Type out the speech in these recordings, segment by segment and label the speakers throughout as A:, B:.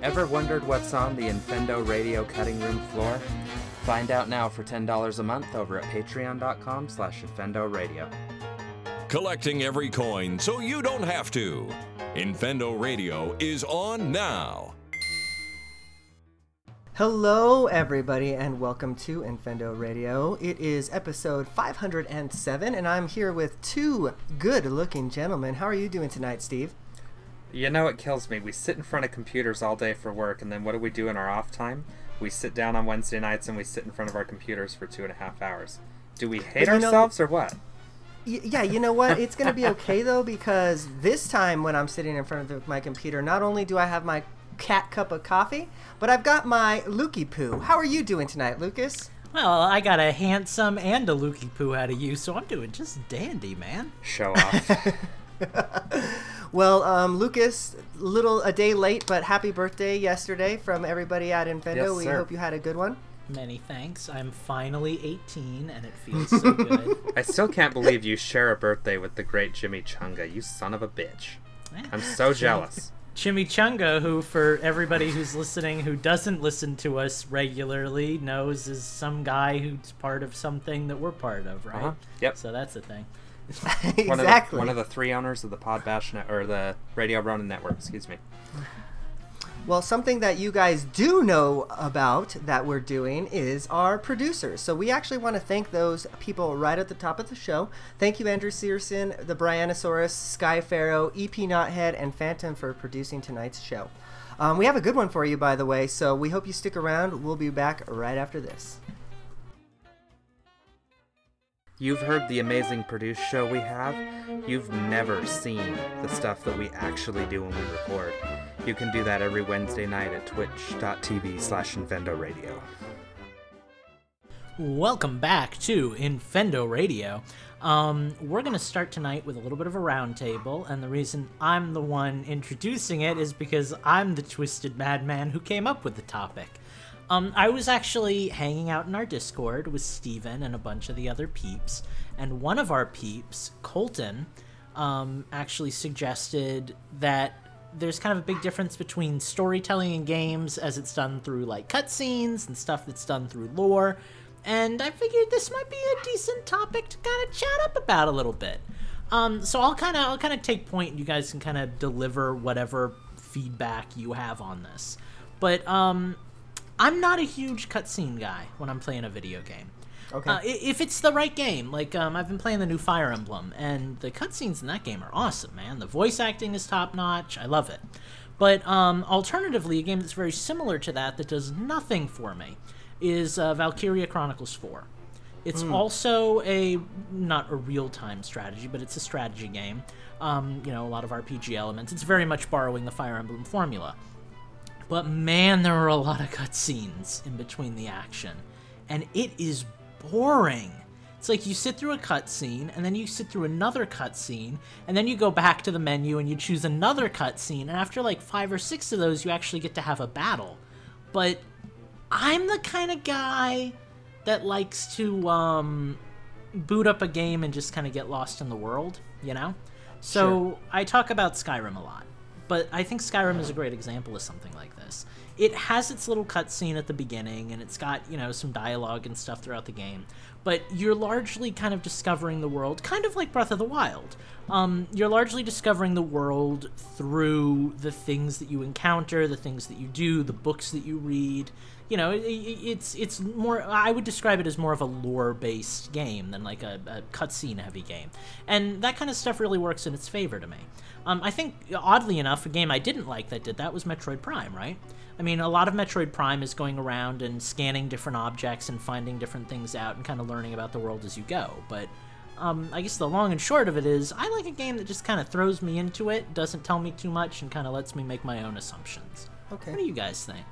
A: Ever wondered what's on the Infendo Radio cutting room floor? Find out now for $10 a month over at patreon.com slash Infendo Radio.
B: Collecting every coin so you don't have to. Infendo Radio is on now.
C: Hello, everybody, and welcome to Infendo Radio. It is episode 507, and I'm here with two good looking gentlemen. How are you doing tonight, Steve?
A: You know what kills me? We sit in front of computers all day for work, and then what do we do in our off time? We sit down on Wednesday nights and we sit in front of our computers for two and a half hours. Do we hate
C: But you know-
A: ourselves or what?
C: Y- yeah, you know what? It's going to be okay, though, because this time when I'm sitting in front of my computer, not only do I have my cat cup of coffee, but I've got my Lukey Poo. How are you doing tonight, Lucas?
D: Well, I got a handsome and a looky poo out of you, so I'm doing just dandy, man.
A: Show off.
C: Well, um, Lucas, a little a day late, but happy birthday yesterday from everybody at Infendo.
A: Yes,
C: we
A: sir.
C: hope you had a good one.
D: Many thanks. I'm finally 18, and it feels so good.
A: I still can't believe you share a birthday with the great Jimmy Chunga. You son of a bitch. I'm so jealous.
D: Chimichanga, who for everybody who's listening who doesn't listen to us regularly knows is some guy who's part of something that we're part of, right?
A: Uh-huh. Yep.
D: So that's the thing.
A: One
C: exactly.
A: Of the, one of the three owners of the Pod Bash net, or the Radio Ronin network, excuse me.
C: Well, something that you guys do know about that we're doing is our producers. So we actually want to thank those people right at the top of the show. Thank you, Andrew Searson, the Brianosaurus, Sky Pharaoh, EP Knothead, and Phantom for producing tonight's show. Um, we have a good one for you, by the way, so we hope you stick around. We'll be back right after this.
A: You've heard the amazing produce show we have. You've never seen the stuff that we actually do when we record. You can do that every Wednesday night at twitch.tv slash Infendo Radio.
D: Welcome back to Infendo Radio. Um, we're going to start tonight with a little bit of a roundtable, and the reason I'm the one introducing it is because I'm the twisted madman who came up with the topic. Um, I was actually hanging out in our Discord with Steven and a bunch of the other peeps, and one of our peeps, Colton, um, actually suggested that there's kind of a big difference between storytelling in games as it's done through like cutscenes and stuff that's done through lore. And I figured this might be a decent topic to kind of chat up about a little bit. Um, so I'll kind of I'll kind of take point, and you guys can kind of deliver whatever feedback you have on this. But um, I'm not a huge cutscene guy when I'm playing a video game.
C: Okay.
D: Uh, if it's the right game, like um, I've been playing the new Fire Emblem, and the cutscenes in that game are awesome, man. The voice acting is top notch. I love it. But um, alternatively, a game that's very similar to that that does nothing for me is uh, Valkyria Chronicles 4. It's also a not a real time strategy, but it's a strategy game. Um, you know, a lot of RPG elements. It's very much borrowing the Fire Emblem formula. But man, there are a lot of cutscenes in between the action, and it is boring. It's like you sit through a cutscene, and then you sit through another cutscene, and then you go back to the menu and you choose another cutscene, and after like five or six of those, you actually get to have a battle. But I'm the kind of guy that likes to um, boot up a game and just kind of get lost in the world, you know? So I talk about Skyrim a lot, but I think Skyrim is a great example of something like. It has its little cutscene at the beginning, and it's got, you know, some dialogue and stuff throughout the game, but you're largely kind of discovering the world, kind of like Breath of the Wild. Um, you're largely discovering the world through the things that you encounter, the things that you do, the books that you read, you know, it, it- it's it's more. I would describe it as more of a lore-based game than like a, a cutscene-heavy game, and that kind of stuff really works in its favor to me. Um, I think, oddly enough, a game I didn't like that did that was Metroid Prime. Right? I mean, a lot of Metroid Prime is going around and scanning different objects and finding different things out and kind of learning about the world as you go. But um, I guess the long and short of it is, I like a game that just kind of throws me into it, doesn't tell me too much, and kind of lets me make my own assumptions.
C: Okay.
D: What do you guys think?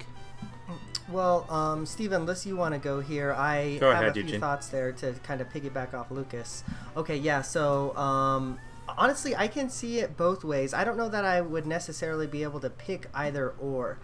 C: Well, um, Steve, unless you want to go here, I
A: Go
C: have
A: ahead,
C: a few
A: Eugene.
C: thoughts there to kind of piggyback off Lucas. Okay, yeah. So, um, honestly, I can see it both ways. I don't know that I would necessarily be able to pick either or.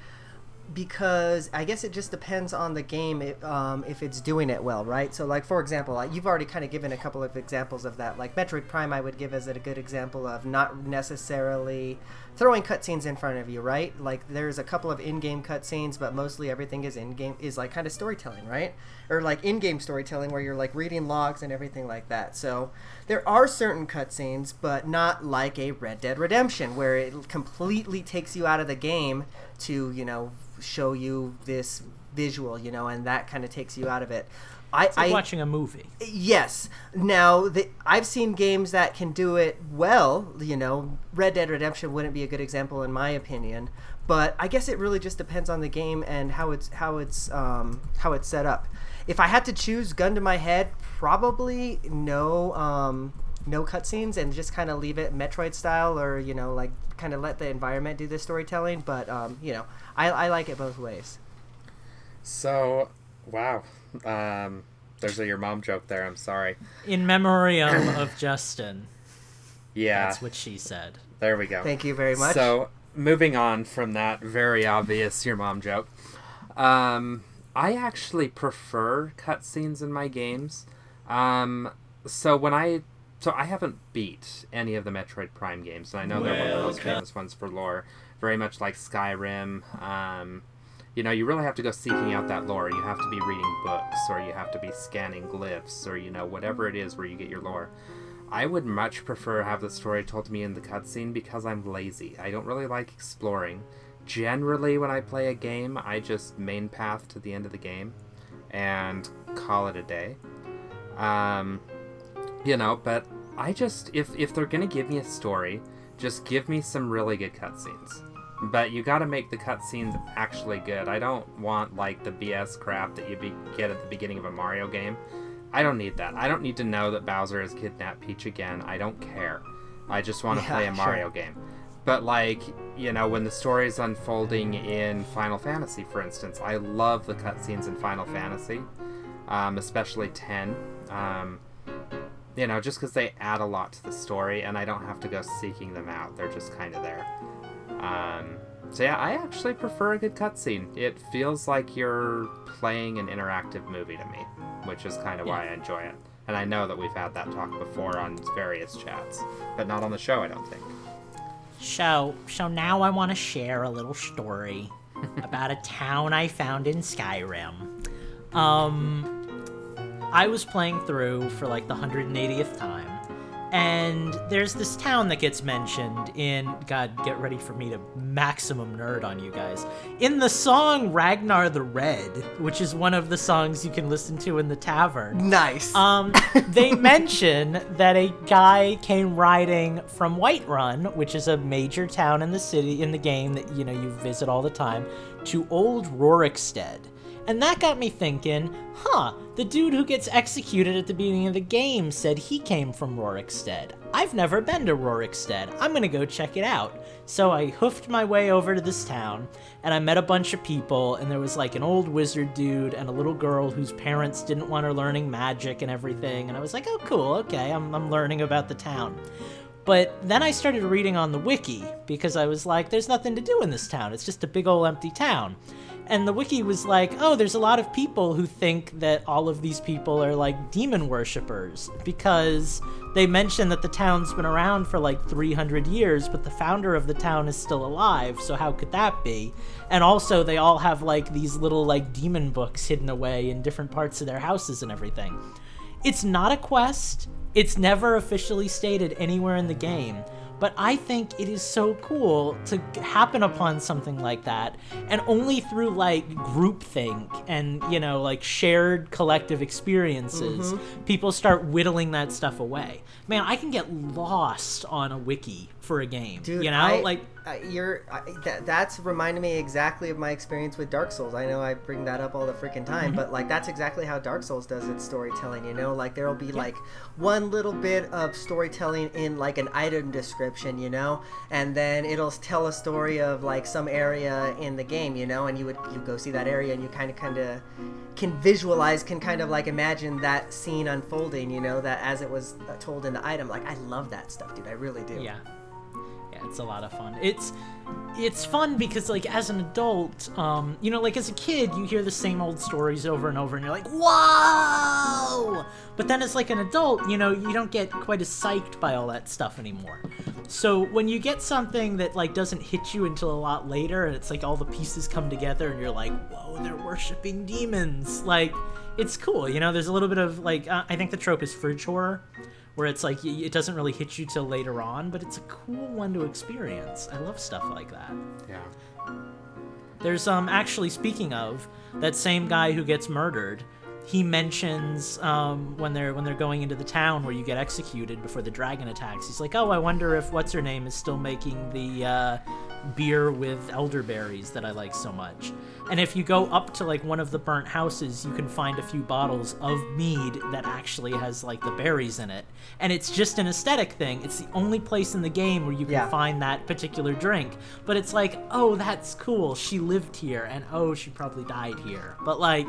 C: Because I guess it just depends on the game if, um, if it's doing it well, right? So, like for example, you've already kind of given a couple of examples of that. Like Metroid Prime, I would give as a good example of not necessarily throwing cutscenes in front of you, right? Like there's a couple of in-game cutscenes, but mostly everything is in-game is like kind of storytelling, right? Or like in-game storytelling where you're like reading logs and everything like that. So there are certain cutscenes, but not like a Red Dead Redemption where it completely takes you out of the game to you know show you this visual, you know, and that kind of takes you out of it. I,
D: It's like
C: I
D: watching a movie.
C: Yes. Now, the, I've seen games that can do it well. You know, Red Dead Redemption wouldn't be a good example in my opinion, but I guess it really just depends on the game and how it's how it's um, how it's set up. If I had to choose, gun to my head, probably no um, no cutscenes and just kind of leave it Metroid style, or you know, like kind of let the environment do the storytelling. But um, you know, I, I like it both ways.
A: So, wow. Um, there's a your mom joke there. I'm sorry.
D: In memoriam of Justin.
A: Yeah,
D: That's what she said.
A: there we go.
C: Thank you very much.
A: So, moving on from that very obvious your mom joke, um, I actually prefer cutscenes in my games. Um, so when I so I haven't beat any of the Metroid Prime games, and I know they're one of the most famous ones for lore, very much like Skyrim. Um, you know, you really have to go seeking out that lore. You have to be reading books, or you have to be scanning glyphs, or you know, whatever it is where you get your lore. I would much prefer have the story told to me in the cutscene because I'm lazy. I don't really like exploring. Generally, when I play a game, I just main path to the end of the game and call it a day. Um, you know, but I just if if they're gonna give me a story, just give me some really good cutscenes. But you got to make the cutscenes actually good. I don't want like the BS crap that you be- get at the beginning of a Mario game. I don't need that. I don't need to know that Bowser has kidnapped Peach again. I don't care. I just want to
C: Yeah,
A: play a
C: sure.
A: Mario game. But like, you know, when the story is unfolding in Final Fantasy, for instance, I love the cutscenes in Final Fantasy, um, especially 10. Um, you know, just because they add a lot to the story, and I don't have to go seeking them out. They're just kind of there. Um, so yeah, I actually prefer a good cutscene. It feels like you're playing an interactive movie to me, which is kind of why I enjoy it. And I know that we've had that talk before on various chats, but not on the show, I don't think.
D: So, so now I want to share a little story about a town I found in Skyrim. Um, I was playing through for like the 180th time, and there's this town that gets mentioned in. God, get ready for me to maximum nerd on you guys. In the song Ragnar the Red, which is one of the songs you can listen to in the tavern.
C: nice.
D: Um, they mention that a guy came riding from Whiterun, which is a major town in the city in the game that you know you visit all the time, to Old Rorikstead. And that got me thinking, huh, the dude who gets executed at the beginning of the game said he came from Rorikstead. I've never been to Rorikstead. I'm gonna go check it out. So I hoofed my way over to this town, and I met a bunch of people, and there was like an old wizard dude and a little girl whose parents didn't want her learning magic and everything. And I was like, oh, cool, okay, I'm, I'm learning about the town. But then I started reading on the wiki because I was like, there's nothing to do in this town. It's just a big old empty town. And the wiki was like, oh, there's a lot of people who think that all of these people are like demon worshippers because they mention that the town's been around for like 300 years, but the founder of the town is still alive, so how could that be? And also, they all have like these little like demon books hidden away in different parts of their houses and everything. It's not a quest. It's never officially stated anywhere in the game, but I think it is so cool to happen upon something like that, and only through like groupthink and you know like shared collective experiences, mm-hmm. people start whittling that stuff away. Man, I can get lost on a wiki for a game.
C: Dude,
D: you know,
C: I,
D: like
C: I, you're I, that, that's reminded me exactly of my experience with Dark Souls. I know I bring that up all the freaking time,
D: Mm-hmm.
C: but like that's exactly how Dark Souls does its storytelling. You know, like there'll be like one little bit of storytelling in like an item description, you know, and then it'll tell a story of like some area in the game, you know, and you would you go see that area and you kind of kind of can visualize, can kind of like imagine that scene unfolding, you know, that as it was uh, told in the item. Like I love that stuff, dude. I really do.
D: Yeah. It's a lot of fun. It's it's fun because like as an adult, um, you know, like as a kid, you hear the same old stories over and over, and you're like, whoa! But then as like an adult, you know, you don't get quite as psyched by all that stuff anymore. So when you get something that like doesn't hit you until a lot later, and it's like all the pieces come together, and you're like, whoa, they're worshiping demons, like. It's cool, you know. There's a little bit of like uh, I think the trope is fridge horror, where it's like it doesn't really hit you till later on, but it's a cool one to experience. I love stuff like that.
A: Yeah.
D: There's um actually speaking of that same guy who gets murdered, he mentions um when they're when they're going into the town where you get executed before the dragon attacks. He's like, "Oh, I wonder if what's her name is still making the uh, beer with elderberries that I like so much." And if you go up to like one of the burnt houses, you can find a few bottles of mead that actually has like the berries in it. And it's just an aesthetic thing. It's the only place in the game where you can
C: Yeah.
D: find that particular drink. But it's like, oh, that's cool. She lived here, and oh, she probably died here. But like,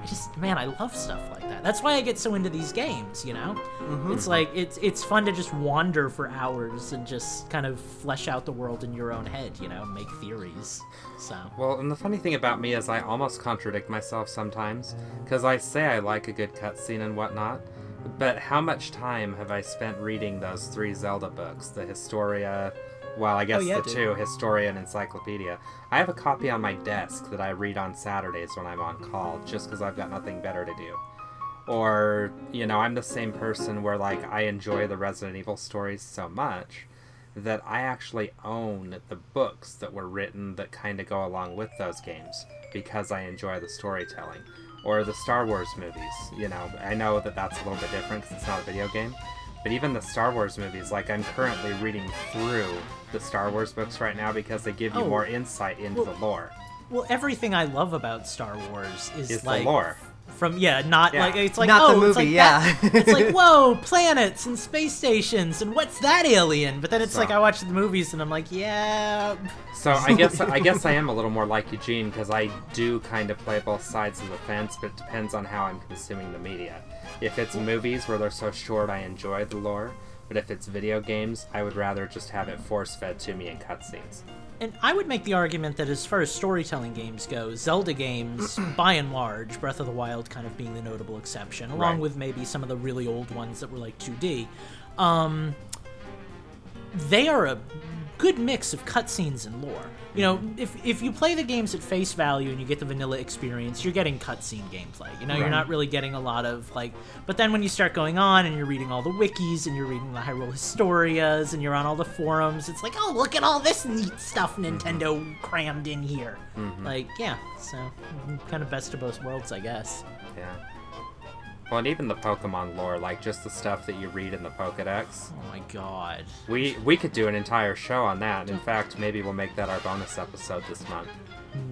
D: I just, man, I love stuff like that. That's why I get so into these games. You know, mm-hmm. it's like it's it's fun to just wander for hours and just kind of flesh out the world in your own head. You know, make theories. So.
A: Well, and the funny thing about me is I almost contradict myself sometimes, because I say I like a good cutscene and whatnot, but how much time have I spent reading those three Zelda books? The Historia, well, I oh, guess
D: Oh, yeah,
A: the
D: dude.
A: two, historian Encyclopedia. I have a copy on my desk that I read on Saturdays when I'm on call, just because I've got nothing better to do. Or, you know, I'm the same person where, like, I enjoy the Resident Evil stories so much that I actually own the books that were written that kind of go along with those games because I enjoy the storytelling. Or the Star Wars movies, you know, I know that that's a little bit different because it's not a video game. But even the Star Wars movies, like I'm currently reading through the Star Wars books right now because they give you
D: Oh.
A: more insight into
D: Well,
A: the lore.
D: Well, everything I love about Star Wars is,
A: Is the
D: like
A: lore.
D: From yeah, not
A: Yeah.
D: like it's like
C: Not the
D: oh, it's like
C: yeah.
D: that- it's like whoa, planets and space stations and what's that alien? But then it's
A: So-
D: like I watch the movies and I'm like, yeah,
A: So I guess I guess I am a little more like Eugene because I do kind of play both sides of the fence, but it depends on how I'm consuming the media. If it's movies where they're so short, I enjoy the lore. But if it's video games, I would rather just have it force fed to me in cutscenes.
D: And I would make the argument that as far as storytelling games go, Zelda games, by and large, Breath of the Wild kind of being the notable exception, along
A: Right.
D: with maybe some of the really old ones that were like 2D, um, they are a good mix of cutscenes and lore. You know, if if you play the games at face value and you get the vanilla experience, you're getting cutscene gameplay. You know, you're not really getting a lot of like. But then when you start going on and you're reading all the wikis and you're reading the Hyrule Historias and you're on all the forums, it's like, oh, look at all this neat stuff mm-hmm. Nintendo crammed in here. Mm-hmm. Like, yeah, so mm-hmm, kind of best of both worlds, I guess.
A: Yeah. Well, and even the Pokemon lore, like just the stuff that you read in the Pokedex.
D: Oh my god.
A: We we could do an entire show on that. In fact, maybe we'll make that our bonus episode this month.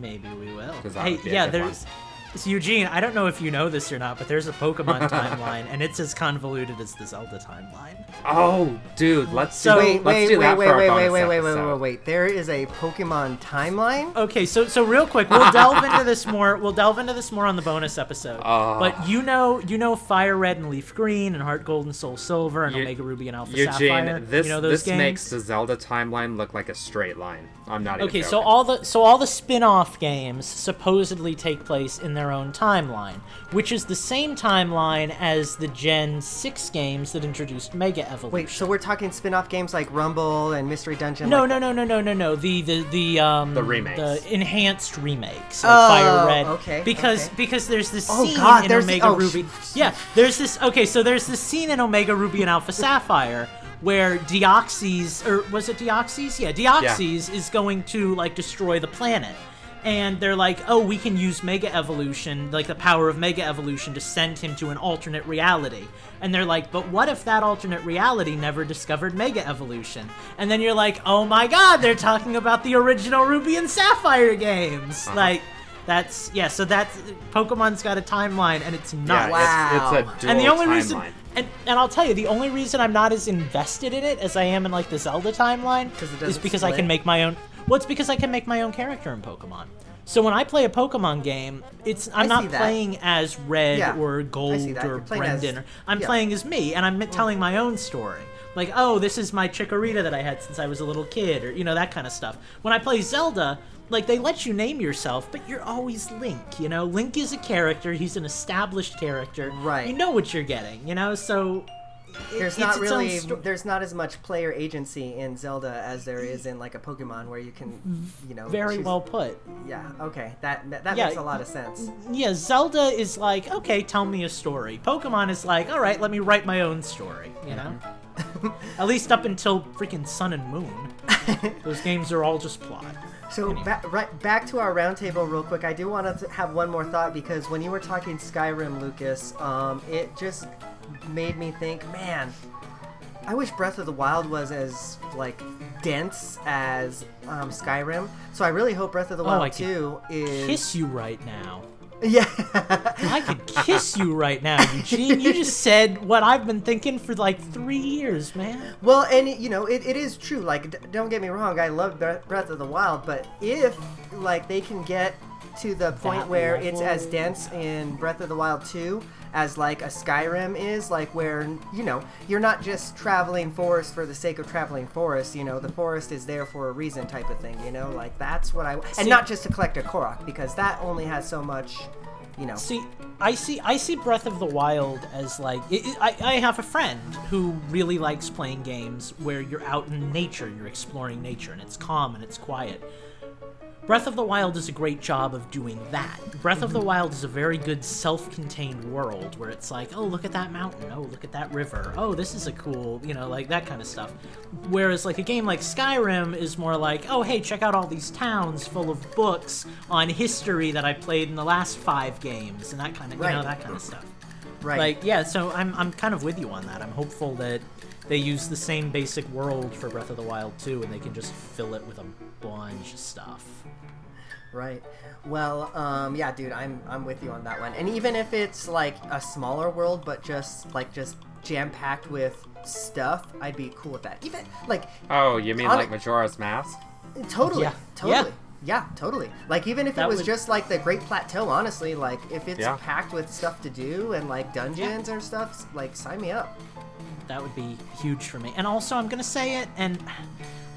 D: Maybe we will. Hey,
A: would be a
D: yeah,
A: there's one.
D: There's. So Eugene, I don't know if you know this or not, but there's a Pokemon timeline, and it's as convoluted as the Zelda timeline.
A: Oh, dude, let's
D: So-
A: do,
C: wait,
A: let's
C: wait,
A: do
C: wait,
A: that
C: wait,
A: for our
C: wait, wait, wait, wait, wait, wait, wait, wait. There is a Pokemon timeline.
D: Okay, so so real quick, we'll delve into this more. We'll delve into this more on the bonus episode.
A: Oh.
D: But you know, you know, Fire Red and Leaf Green, and Heart Gold and Soul Silver, and
A: Eu-
D: Omega Ruby and Alpha
A: Eugene,
D: Sapphire.
A: this
D: you know those
A: this
D: games?
A: makes the Zelda timeline look like a straight line. I'm not even
D: Okay, so all the so all the spin-off games supposedly take place in their own timeline, which is the same timeline as the Gen 6 games that introduced Mega Evolution.
C: Wait, so we're talking spin-off games like Rumble and Mystery Dungeon?
D: no,
C: like
D: no, no, no, no, no, no. The the the um
A: The remakes.
D: the enhanced remakes, like
C: Oh,
D: Fire Red.
C: okay,
D: Because
C: okay.
D: because there's this
C: Oh,
D: scene
C: God,
D: in
C: there's the-
D: Omega
C: oh, sh-
D: Ruby. yeah, there's this. Okay, so there's this scene in Omega Ruby and Alpha Sapphire where Deoxys or was it Deoxys? Yeah, Deoxys is going to like destroy the planet. And they're like, oh, we can use Mega Evolution, like the power of Mega Evolution, to send him to an alternate reality. And they're like, but what if that alternate reality never discovered Mega Evolution? And then you're like, oh my god, they're talking about the original Ruby and Sapphire games.
A: Uh-huh.
D: Like, that's, yeah, so that's, Pokemon's got a timeline, and it's
A: yeah,
D: not.
C: Wow.
A: it's, it's
D: and the only
A: timeline.
D: reason and, and I'll tell you the only reason I'm not as invested in it as I am in like the Zelda timeline is because I can make my own well it's because I can make my own character in Pokemon. So when I play a Pokemon game, it's I'm
C: I
D: not playing as Red
C: Yeah,
D: or Gold or
C: as-
D: Brendan. or, I'm
C: yeah.
D: playing as me and I'm telling my own story. Like, oh, this is my Chikorita that I had since I was a little kid, or you know that kind of stuff. When I play Zelda, like they let you name yourself, but you're always Link. You know, Link is a character. He's an established character.
C: Right.
D: You know what you're getting. You know, so it-
C: There's not really
D: sto-
C: there's not as much player agency in Zelda as there is in like a Pokemon where you can mm-hmm. you know
D: very
C: choose-
D: well put.
C: yeah okay that that, that
D: Yeah,
C: makes a lot of sense
D: Yeah, Zelda is like, okay, tell me a story. Pokemon is like, all right, let me write my own story. You know, mm-hmm. at least up until freaking Sun and Moon, those games are all just plot.
C: So ba- right back to our roundtable real quick. I do want to have one more thought because when you were talking Skyrim, Lucas, um, it just made me think, man, I wish Breath of the Wild was as like dense as um, Skyrim. So I really hope Breath of the
D: Oh,
C: Wild
D: could
C: 2 is
D: Kiss you right now.
C: Yeah.
D: I could kiss you right now, Eugene. You just said what I've been thinking for like three years, man.
C: Well, and you know, it, it is true. Like, d- don't get me wrong, I love Breath of the Wild, but if like they can get to the point
D: That
C: where it's as dense in Breath of the Wild 2 as like a Skyrim is, like where you know you're not just traveling forest for the sake of traveling forest. You know, the forest is there for a reason, type of thing. You know, like that's what I and not just to collect a Korok because that only has so much. You know,
D: See, I see, I see Breath of the Wild as like it, it- I, I have a friend who really likes playing games where you're out in nature, you're exploring nature, and it's calm and it's quiet. Breath of the Wild does a great job of doing that. Breath of the mm-hmm. Wild is a very good self-contained world where it's like, oh, look at that mountain. Oh, look at that river. Oh, this is a cool, you know, like that kind of stuff. Whereas like a game like Skyrim is more like, oh, hey, check out all these towns full of books on history that I played in the last five games and that kind of, you know, that kind of stuff.
C: right?
D: Like, yeah, so I'm, I'm kind of with you on that. I'm hopeful that they use the same basic world for Breath of the Wild too, and they can just fill it with a bunch of stuff.
C: Right. Well, um, yeah, dude, I'm I'm with you on that one. And even if it's like a smaller world, but just like just jam packed with stuff, I'd be cool with that. Even like
A: Oh, you mean
C: On-
A: like Majora's Mask?
C: totally,
D: Yeah.
C: totally. Yeah, totally. Like even if
D: That
C: it was
D: would-
C: just like the Great Plateau, honestly, like if it's
A: Yeah.
C: packed with stuff to do and like dungeons and stuff, like sign me up.
D: That would be huge for me. And also, I'm gonna say it, and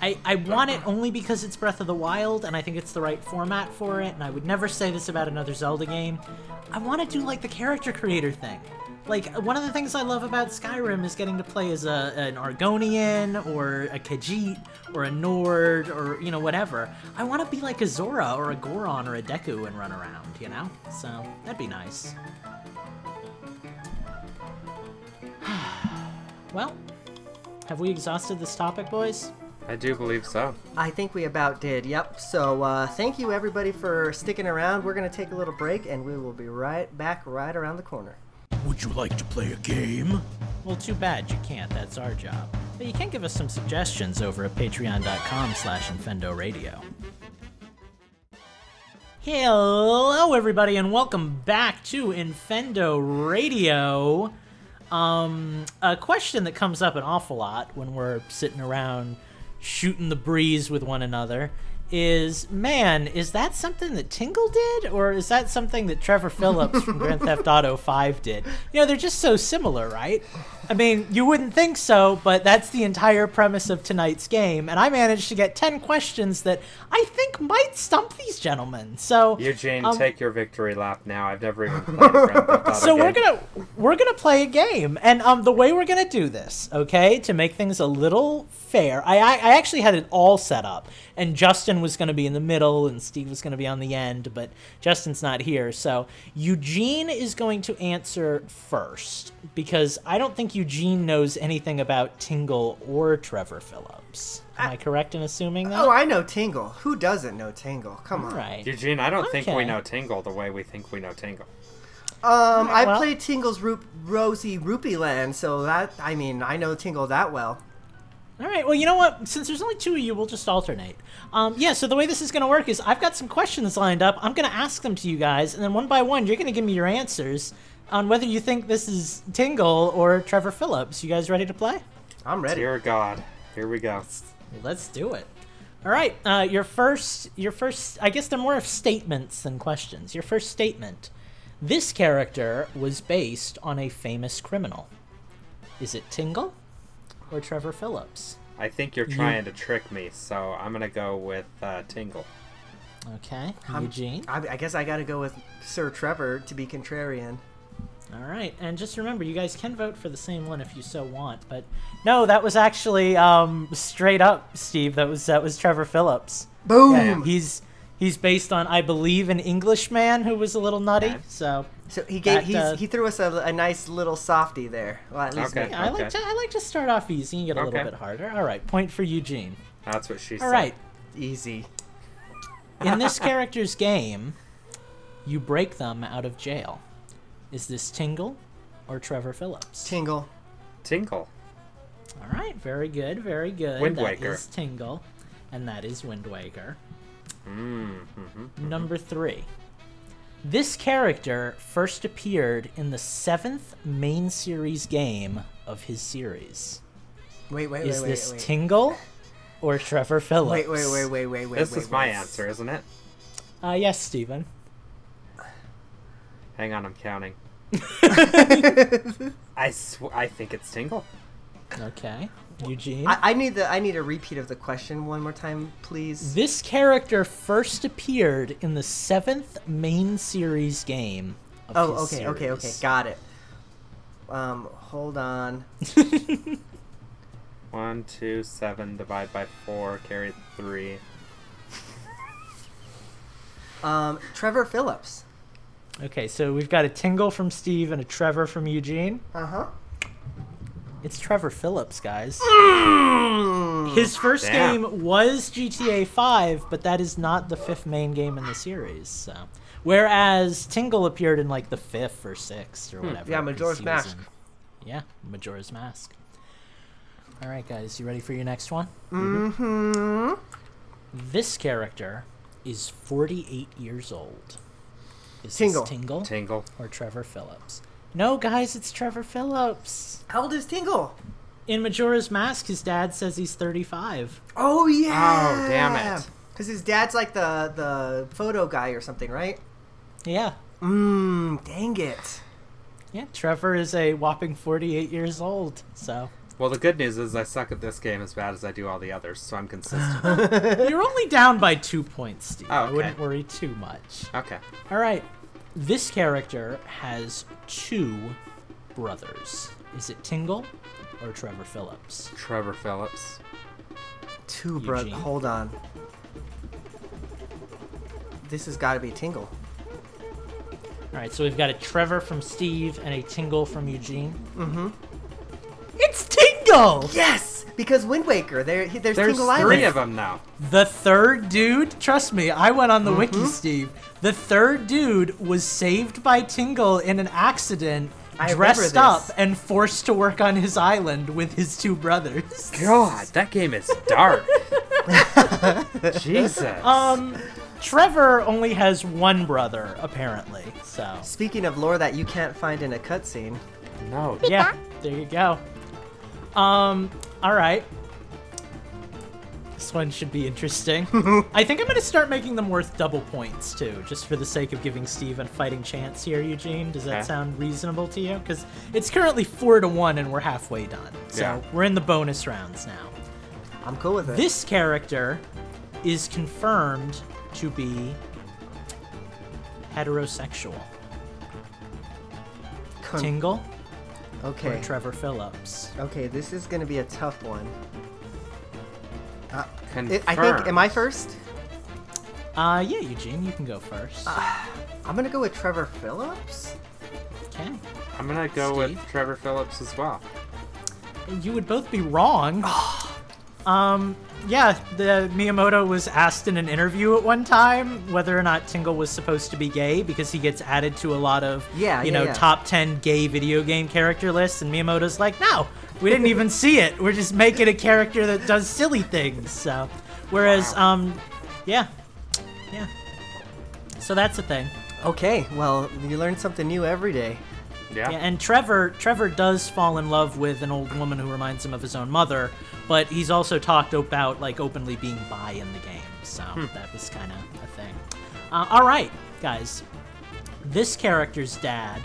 D: I I want it only because it's Breath of the Wild, and I think it's the right format for it. And I would never say this about another Zelda game. I want to do like the character creator thing. Like one of the things I love about Skyrim is getting to play as a an Argonian or a Khajiit or a Nord or you know whatever. I want to be like a Zora or a Goron or a Deku and run around, you know. So that'd be nice. well, have we exhausted this topic, boys?
A: I do believe so.
C: I think we about did. Yep. So uh, thank you everybody for sticking around. We're gonna take a little break, and we will be right back right around the corner.
E: Would you like to play a game?
D: Well, too bad you can't. That's our job. But you can give us some suggestions over at patreon.com slash Infendo Radio. Hello, everybody, and welcome back to Infendo Radio. Um, a question that comes up an awful lot when we're sitting around shooting the breeze with one another is man, is that something that Tingle did, or is that something that Trevor Phillips from Grand Theft Auto 5 did? You know, they're just so similar, right? I mean, you wouldn't think so, but that's the entire premise of tonight's game, and I managed to get 10 questions that I think might stump these gentlemen. So,
A: Eugene,
D: um,
A: take your victory lap now. I've never even played Grand
D: so we're gonna we're gonna play a game and um the way we're gonna do this okay to make things a little fair i i, I actually had it all set up and justin was gonna be in the middle and steve was gonna be on the end but justin's not here so eugene is going to answer first because i don't think eugene knows anything about tingle or trevor phillips am i correct in assuming that
C: Oh, I know Tingle. Who doesn't know Tingle? Come on.
D: right
A: Eugene, I don't think we know Tingle the way we think we know Tingle.
C: Um, I
D: well-
C: played Tingle's Ru- Rosy Rupee Land, so that I mean I know Tingle that well.
D: All right. Well, you know what? Since there's only two of you, we'll just alternate. Um, yeah. So the way this is going to work is I've got some questions lined up. I'm going to ask them to you guys, and then one by one, you're going to give me your answers on whether you think this is Tingle or Trevor Phillips. You guys ready to play?
C: I'm ready.
A: Dear God, here we go.
D: Let's do it. All right. Uh, your first, your first. I guess they're more of statements than questions. Your first statement: This character was based on a famous criminal. Is it Tingle? or Trevor Phillips?
A: I think you're
D: You-
A: trying to trick me, so I'm gonna go with uh, Tingle.
D: Okay,
C: I'm-
D: Eugene.
C: I, I guess I got to go with Sir Trevor to be contrarian.
D: All right, and just remember, you guys can vote for the same one if you so want. But no, that was actually um, straight up, Steve. That was that was Trevor Phillips.
C: Boom.
D: He's he's based on, I believe, an Englishman who was a little nutty.
A: Okay.
D: So
C: So he gave
D: That,
C: he's,
D: uh,
C: he threw us a, a nice little softy there. Well, at least
A: Okay.
C: me.
D: yeah, I like to I like to start off easy and get a little bit harder. All right, point for Eugene.
A: That's what she said.
D: All right,
C: easy.
D: in this character's game, you break them out of jail. Is this Tingle or Trevor Phillips?
C: Tingle.
A: Tingle.
D: All right, very good, very good.
A: Wind
D: That
A: Waker.
D: is Tingle, and that is Wind Waker.
A: Mm-hmm.
D: Number three. This character first appeared in the seventh main series game of his series.
C: Wait, wait,
D: is
C: wait, Is
D: this
C: wait, wait.
D: Tingle or Trevor Phillips?
C: Wait, wait, wait, wait, wait, wait.
A: This
C: wait,
A: is my
C: wait.
A: answer, isn't it?
D: Uh, yes, Stephen.
A: Hang on, I'm counting. I sw- I think it's Tingle.
D: Okay. Eugene.
C: I, I need the I need a repeat of the question one more time, please.
D: This character first appeared in the seventh main series game. Of
C: Oh,
D: his
C: okay, okay, okay, got it. Um, hold on.
A: One, two, seven, divide by four, carry three.
C: Um, Trevor Phillips.
D: Okay, so we've got a Tingle from Steve and a Trevor from Eugene.
C: Uh huh.
D: It's Trevor Phillips, guys. His first
A: Damn.
D: game was GTA 5, but that is not the fifth main game in the series. So, whereas Tingle appeared in like the fifth or sixth or whatever.
C: Yeah, Majora's
D: he
C: Mask.
D: in- Yeah, Majora's Mask. All right, guys, you ready for your next one?
C: Mm-hmm.
D: This character is 48 years old. Is
C: Tingle.
D: this Tingle
A: Tingle.
D: or Trevor Phillips? No, guys, it's Trevor Phillips.
C: How old is Tingle?
D: In Majora's Mask, his dad says he's 35.
C: Oh yeah.
A: Oh, damn it.
C: Because his dad's like the the photo guy or something, right?
D: Yeah.
C: Mmm. Dang it.
D: Yeah, Trevor is a whopping 48 years old. So,
A: Well, the good news is I suck at this game as bad as I do all the others, so I'm consistent.
D: you're only down by two points, Steve.
A: Oh,
D: I
A: okay.
D: wouldn't worry too much.
A: okay.
D: All right. This character has two brothers. Is it Tingle or Trevor Phillips?
A: Trevor Phillips.
C: Two bro.
D: Eugene.
C: Hold on. This has got to be Tingle.
D: All right, so we've got a Trevor from Steve and a Tingle from Eugene.
C: Mm-hmm.
D: It's Tingle!
C: Yes, because Wind Waker. There, he- there's,
A: There's
C: Tingle
A: three
C: Island.
A: of them now.
D: The third dude, trust me, I went on the
C: Mm-hmm.
D: wiki, Steve. The third dude was saved by Tingle in an accident,
C: I
D: dressed up, and forced to work on his island with his two brothers.
A: God, that game is dark. Jesus.
D: Um, Trevor only has one brother, apparently. So,
C: Speaking of lore that you can't find in a cutscene.
A: no.
D: yeah, there you go. Um, all right. This one should be interesting. I think I'm going to start making them worth double points too, just for the sake of giving Steve a fighting chance here, Eugene. Does that
A: Okay.
D: sound reasonable to you? Because it's currently four to one, and we're halfway done. So
A: Yeah.
D: we're in the bonus rounds now.
C: I'm cool with it.
D: This character is confirmed to be heterosexual.
C: Con-
D: Tingle
C: okay.
D: or Trevor Phillips?
C: Okay, this is gonna be a tough one. I
A: Confirmed.
C: I think. Am I first?
D: Uh, yeah, Eugene, you can go first.
C: Uh, I'm gonna go with Trevor Phillips.
D: okay.
A: I'm gonna go with Trevor Phillips as well.
D: You would both be wrong. Ah. Um, yeah, the Miyamoto was asked in an interview at one time whether or not Tingle was supposed to be gay because he gets added to a lot of
C: Yeah,
D: you
C: yeah,
D: know
C: yeah.
D: top 10 gay video game character lists and Miyamoto's like, "No, we didn't even see it. We're just making a character that does silly things." So, whereas um yeah. Yeah. So that's the thing.
C: Okay, well, you learn something new every day.
A: Yeah.
D: Yeah, and Trevor Trevor does fall in love with an old woman who reminds him of his own mother, but he's also talked about like openly being bi in the game, so that was kind of a thing. Uh, all right, guys, this character's dad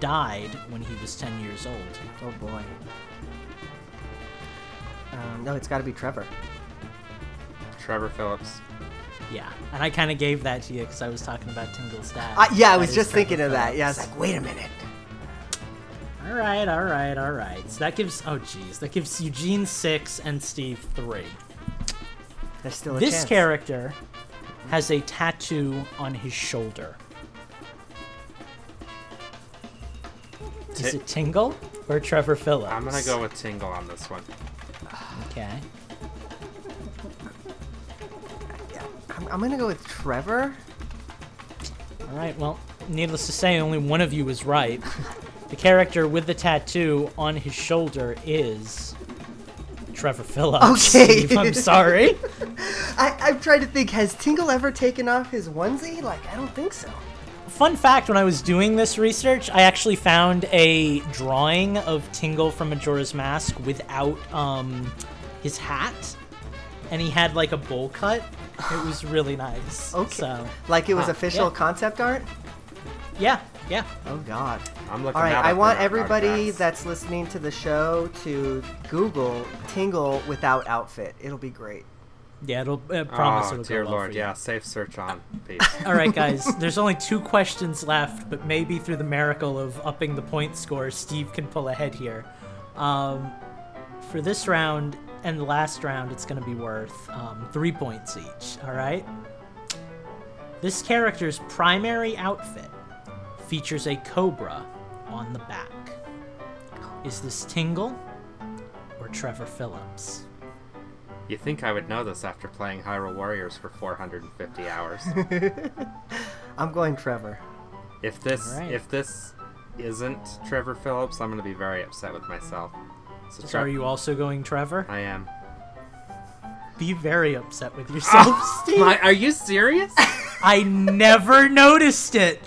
D: died when he was ten years old.
C: Oh boy. Um, no, it's got to be Trevor.
A: Trevor Phillips.
D: Yeah, and I kind of gave that to you because I was talking about Tingle's dad.
C: Uh, yeah, I was just
D: Trevor
C: thinking of that. Yeah, I was like, wait a minute.
D: All right, all right, all right. So that gives oh geez, that gives Eugene six and Steve three.
C: There's still a
D: This
C: chance.
D: character has a tattoo on his shoulder. Is it Tingle or Trevor Phillips?
A: I'm gonna go with Tingle on this one.
D: Okay.
C: I'm, I'm gonna go with Trevor.
D: All right. Well, needless to say, only one of you was right. the character with the tattoo on his shoulder is Trevor Phillips.
C: Okay.
D: Steve, I'm sorry.
C: I, I'm trying to think. Has Tingle ever taken off his onesie? Like, I don't think so.
D: Fun fact: When I was doing this research, I actually found a drawing of Tingle from Majora's Mask without um, his hat, and he had like a bowl cut. It was really nice.
C: Okay.
D: So
C: Like it was
A: Huh,
C: official
D: yeah.
C: concept art.
D: yeah, yeah.
C: Oh God.
A: I'm looking.
C: All right, I want everybody that's listening to the show to Google Tingle without outfit. It'll be great.
D: Yeah, it'll uh, promise
A: Oh
D: it'll
A: dear
D: go well
A: lord,
D: for you.
A: yeah. Safe search on. Peace.
D: All right, guys. There's only two questions left, but maybe through the miracle of upping the point score, Steve can pull ahead here. Um, for this round and the last round, it's going to be worth um, three points each. All right. This character's primary outfit features a cobra on the back. Is this Tingle or Trevor Phillips?
A: You think I would know this after playing Hyrule Warriors for 450 hours?
C: I'm going Trevor.
A: if this
D: Alright.
A: if this isn't Trevor Phillips, I'm gonna be very upset with myself. So,
D: So
A: Tre-
D: are you also going Trevor?
A: I am.
D: Be very upset with yourself, ah, Steve.
A: My, are you serious?
D: I never noticed it.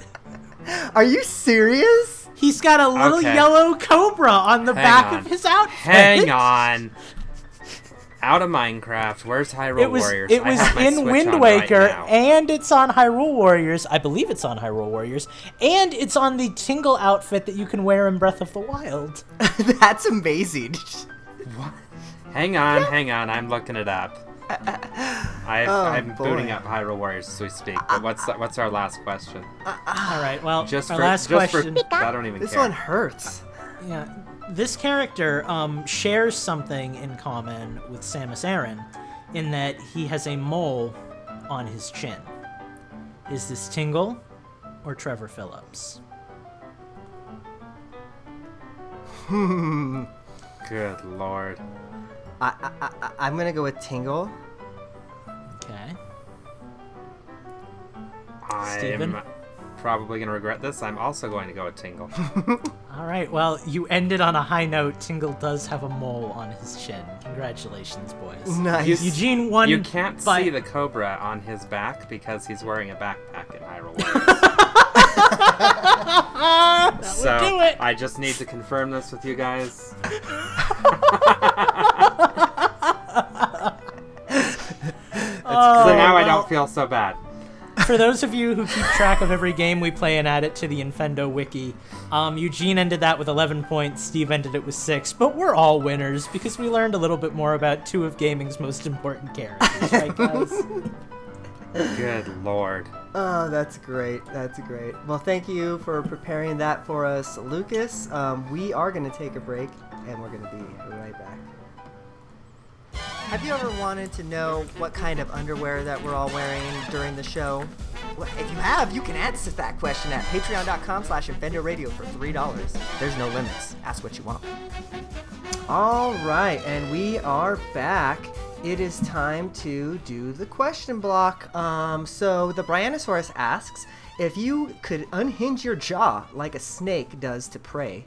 C: Are you serious?
D: He's got a little
A: Okay.
D: yellow cobra on the
A: Hang
D: back
A: on.
D: of his outfit.
A: Hang on. Out of Minecraft. Where's Hyrule
D: It was
A: Warriors?
D: it was in
A: Switch
D: Wind
A: on right
D: Waker and it's on Hyrule Warriors. I believe it's on Hyrule Warriors and it's on the Tingle outfit that you can wear in Breath of the Wild.
C: That's amazing. What?
A: Hang on, hang on. I'm looking it up. I,
C: Oh,
A: I'm booting up Hyrule Warriors as we speak. But what's what's our last question?
D: All right, well,
A: Just
D: our
A: for
D: last
A: just
D: question.
A: for I don't even care.
C: This
A: care.
C: one hurts.
D: Yeah, this character um, shares something in common with Samus Aran in that he has a mole on his chin. Is this Tingle or Trevor Phillips?
A: Good lord.
C: I, I, I, I'm gonna go with Tingle.
D: Okay.
A: I'm
D: Steven?
A: probably gonna regret this. I'm also going to go with Tingle.
D: All right. Well, you ended on a high note. Tingle does have a mole on his chin. Congratulations, boys.
C: Nice.
D: Eugene won.
A: you can't
D: by-
A: see the cobra on his back because he's wearing a backpack in Hyrule Warriors.
D: That
A: so
D: would do it.
A: I just need to confirm this with you guys.
D: Oh,
A: so now I don't feel so bad.
D: For those of you who keep track of every game we play and add it to the Infendo wiki, um, Eugene ended that with 11 points, Steve ended it with 6, but we're all winners because we learned a little bit more about two of gaming's most important characters, right, guys?
A: Good lord.
C: Oh, that's great. That's great. Well, thank you for preparing that for us, Lucas. Um, we are going to take a break, and we're going to be right back. Have you ever wanted to know what kind of underwear that we're all wearing during the show? Well, if you have, you can answer that question at patreon.com slash Radio for $3. There's no limits. Ask what you want. All right, and we are back. It is time to do the question block. Um, so the Brianosaurus asks if you could unhinge your jaw like a snake does to prey,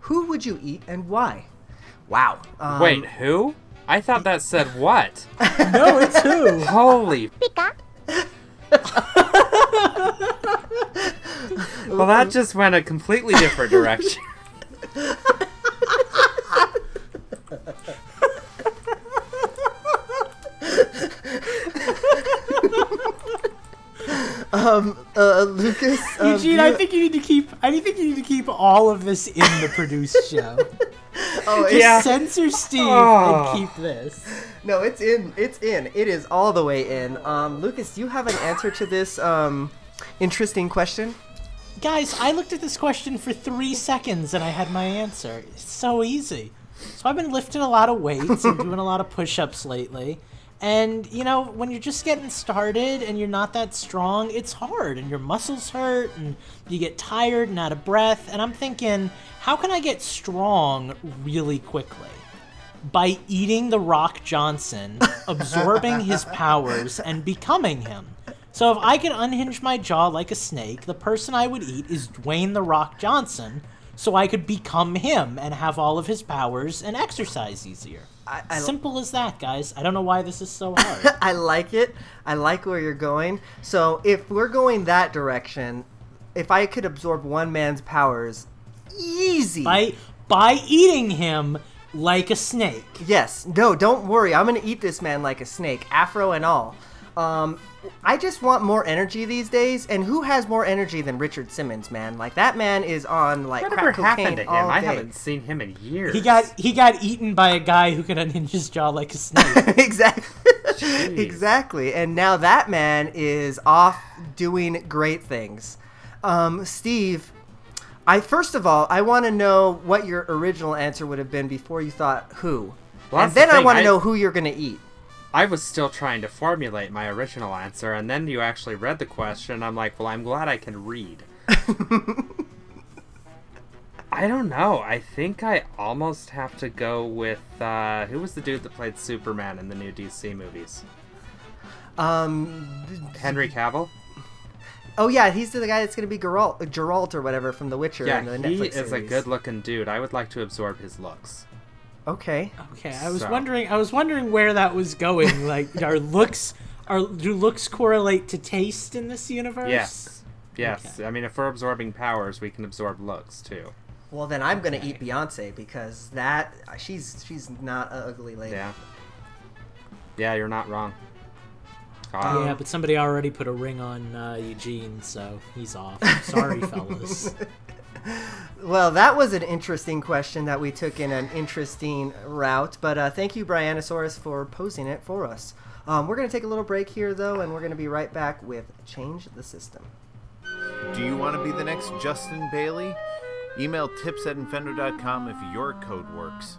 C: who would you eat and why? Wow. Um,
A: Wait, who? I thought that said what?
D: no, it's who?
A: Holy. Pika Well, that just went a completely different direction.
C: Um, uh, Lucas. Um,
D: Eugene,
C: you-
D: I think you need to keep. I think you need to keep all of this in the produced show.
C: Oh,
D: Just
C: yeah.
D: censor Steve
A: Oh.
D: and keep this.
C: No, it's in. It's in. It is all the way in. Um, Lucas, do you have an answer to this um, interesting question?
D: Guys, I looked at this question for three seconds and I had my answer. It's so easy. So I've been lifting a lot of weights and doing a lot of push ups lately. And, you know, when you're just getting started and you're not that strong, it's hard and your muscles hurt and you get tired and out of breath. And I'm thinking, how can I get strong really quickly? By eating The Rock Johnson, absorbing his powers, and becoming him. So if I could unhinge my jaw like a snake, the person I would eat is Dwayne The Rock Johnson, so I could become him and have all of his powers and exercise easier.
C: I, I,
D: Simple as that, guys. I don't know why this is so hard.
C: I like it. I like where you're going. So if we're going that direction, if I could absorb one man's powers, easy.
D: by by eating him like a snake.
C: Yes. No, don't worry. I'm gonna eat this man like a snake, afro and all. Um, I just want more energy these days, and who has more energy than Richard Simmons, man? Like that man is on like
A: Whatever
C: crack cocaine
A: happened to him?
C: all
A: I haven't seen him in years.
D: He got he got eaten by a guy who can unhinge his jaw like a snake.
C: exactly. exactly. And now that man is off doing great things. Um, Steve, I first of all, I want to know what your original answer would have been before you thought who.
A: Well,
C: and
A: that's the
C: then I want to know who you're going to eat.
A: I was still trying to formulate my original answer, and then you actually read the question. I'm like, well, I'm glad I can read. I don't know. I think I almost have to go with uh, who was the dude that played Superman in the new DC movies?
C: Um,
A: Henry Cavill.
C: oh yeah, he's the guy that's going to be Geralt, Geralt or whatever from The Witcher in the
A: Yeah, he
C: Netflix
A: is a good-looking dude. I would like to absorb his looks.
C: Okay.
D: Okay, I was
A: So-
D: wondering I was wondering where that was going. Like are looks are do looks correlate to taste in this universe?
A: Yes. Yes. I mean, if we're absorbing powers, we can absorb looks too.
C: Well, then I'm going to eat Beyonce because that she's she's not an ugly lady.
A: Yeah. Yeah, you're not wrong.
C: Um,
D: Yeah, but somebody already put a ring on uh, Eugene, so he's off. Sorry, fellas.
C: Well, that was an interesting question that we took in an interesting route. But uh, thank you, Brianosaurus, for posing it for us. Um, we're going to take a little break here, though, and we're going to be right back with Change the System.
F: Do you want to be the next Justin Bailey? Email tips at infendo.com if your code works.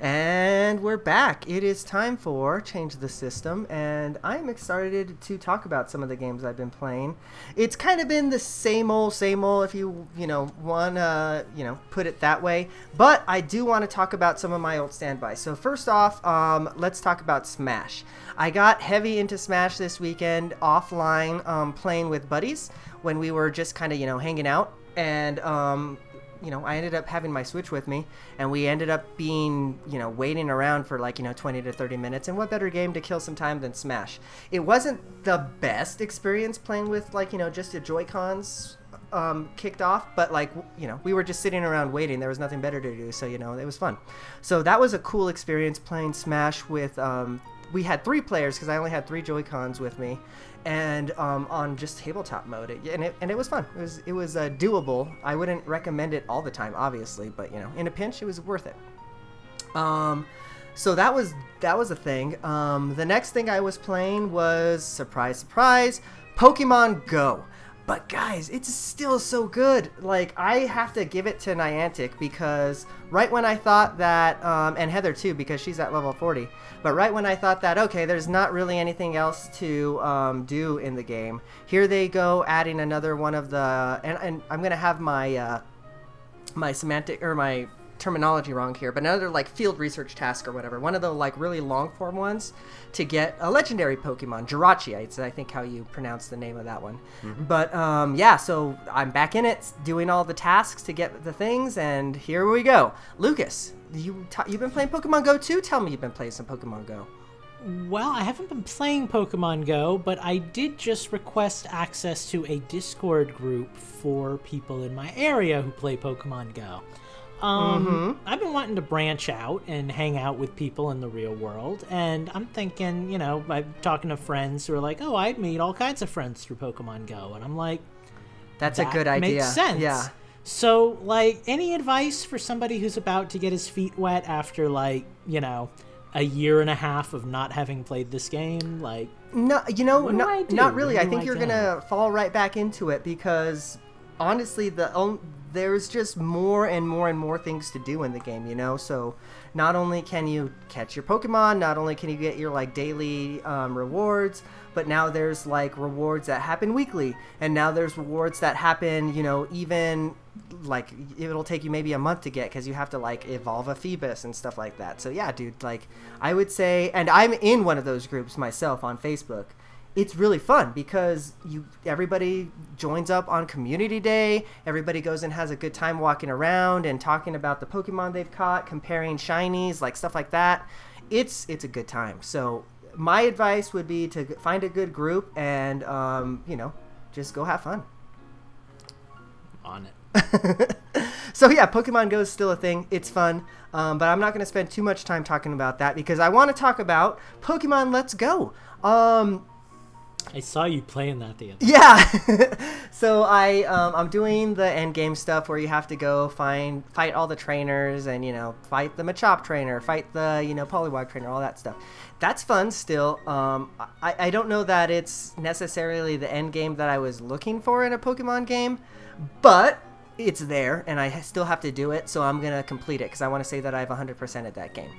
C: And we're back. It is time for Change the System, and I'm excited to talk about some of the games I've been playing. It's kind of been the same old, same old, if you you know want to you know put it that way. But I do want to talk about some of my old standbys. So first off, um, let's talk about Smash. I got heavy into Smash this weekend offline, um, playing with buddies when we were just kind of you know hanging out, and um, you know, I ended up having my Switch with me, and we ended up being, you know, waiting around for like, you know, 20 to 30 minutes. And what better game to kill some time than Smash? It wasn't the best experience playing with, like, you know, just the Joy-Cons um, kicked off, but like, you know, we were just sitting around waiting. There was nothing better to do, so, you know, it was fun. So that was a cool experience playing Smash with, um, we had three players because I only had three Joy-Cons with me and um, on just tabletop mode, it, and it and it was fun. It was it was uh, doable. I wouldn't recommend it all the time, obviously, but you know, in a pinch, it was worth it. Um, so that was that was a thing. Um, the next thing I was playing was surprise, surprise, Pokemon Go. But guys, it's still so good. Like I have to give it to Niantic because right when I thought that, um, and Heather too, because she's at level 40. But right when I thought that, okay, there's not really anything else to um, do in the game. Here they go, adding another one of the, and, and I'm gonna have my uh, my semantic or my terminology wrong here, but another like field research task or whatever. One of the like really long form ones to get a legendary Pokemon, Jirachi. It's I think how you pronounce the name of that one. But um, yeah, so I'm back in it, doing all the tasks to get the things, and here we go. Lucas, you t- you've been playing Pokemon Go too? Tell me you've been playing some Pokemon Go.
D: Well, I haven't been playing Pokemon Go, but I did just request access to a Discord group for people in my area who play Pokemon Go. Um, I've been wanting to branch out and hang out with people in the real world, and I'm thinking, you know, I'm talking to friends who are like, "Oh, I meet all kinds of friends through Pokemon Go," and I'm like,
C: That's
D: that
C: a good idea.
D: Makes sense.
C: Yeah.
D: So, like, any advice for somebody who's about to get his feet wet after, like, you know, a year and a half of not having played this game? Like,
C: No, you know,
D: What do I
C: not, really. I think
D: I
C: you're
D: go?
C: gonna fall right back into it because honestly, the there's just more and more and more things to do in the game. You know, so not only can you catch your Pokemon, not only can you get your like daily um, rewards, but now there's like rewards that happen weekly, and now there's rewards that happen, you know, even like it'll take you maybe a month to get because you have to like evolve a Feebas and stuff like that. So yeah, dude, like I would say, and I'm in one of those groups myself on Facebook. It's really fun because you everybody joins up on community day. Everybody goes and has a good time walking around and talking about the Pokemon they've caught, comparing shinies, like stuff like that. It's it's a good time. So my advice would be to find a good group and um, you know just go have fun.
D: on it.
C: So yeah, Pokemon Go is still a thing. It's fun, um, but I'm not going to spend too much time talking about that because I want to talk about Pokemon Let's Go. Um,
D: I saw you playing that the other
C: yeah. so I um, I'm doing the end game stuff where you have to go find fight all the trainers and you know fight the Machop trainer, fight the you know Poliwag trainer, all that stuff. That's fun still. Um, I I don't know that it's necessarily the end game that I was looking for in a Pokemon game, but it's there and I still have to do it. So I'm gonna complete it because I want to say that I've 100% at that game.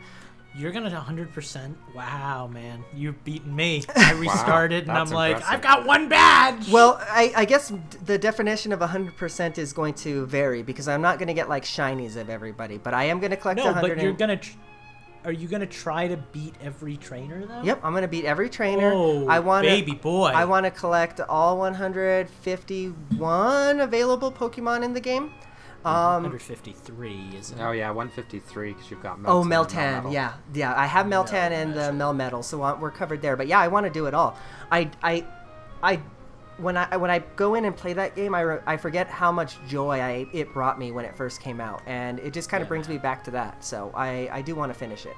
D: You're gonna 100%. Wow, man. You've beaten me. I restarted and I'm
A: that's
D: like. I've got one badge!
C: Well, I, I guess the definition of 100% is going to vary because I'm not going to get like shinies of everybody, but I am going to collect
D: no,
C: 100.
D: but you're
C: and-
D: gonna. Tr- are you gonna try to beat every trainer though?
C: Yep, I'm going to beat every trainer.
D: Oh,
C: I want
D: baby boy.
C: I want to collect all 151 available Pokemon in the game. Um,
D: 153, isn't it?
A: Oh yeah, 153 because you've got Meltan.
C: Oh, Meltan,
A: Melmetal.
C: yeah, yeah. I have Meltan and the Melmetal, so uh, we're covered there. But yeah, I want to do it all. I, I, I, when I when I go in and play that game, I, re- I forget how much joy I it brought me when it first came out, and it just kind of brings me back to that. So I I do want to finish it.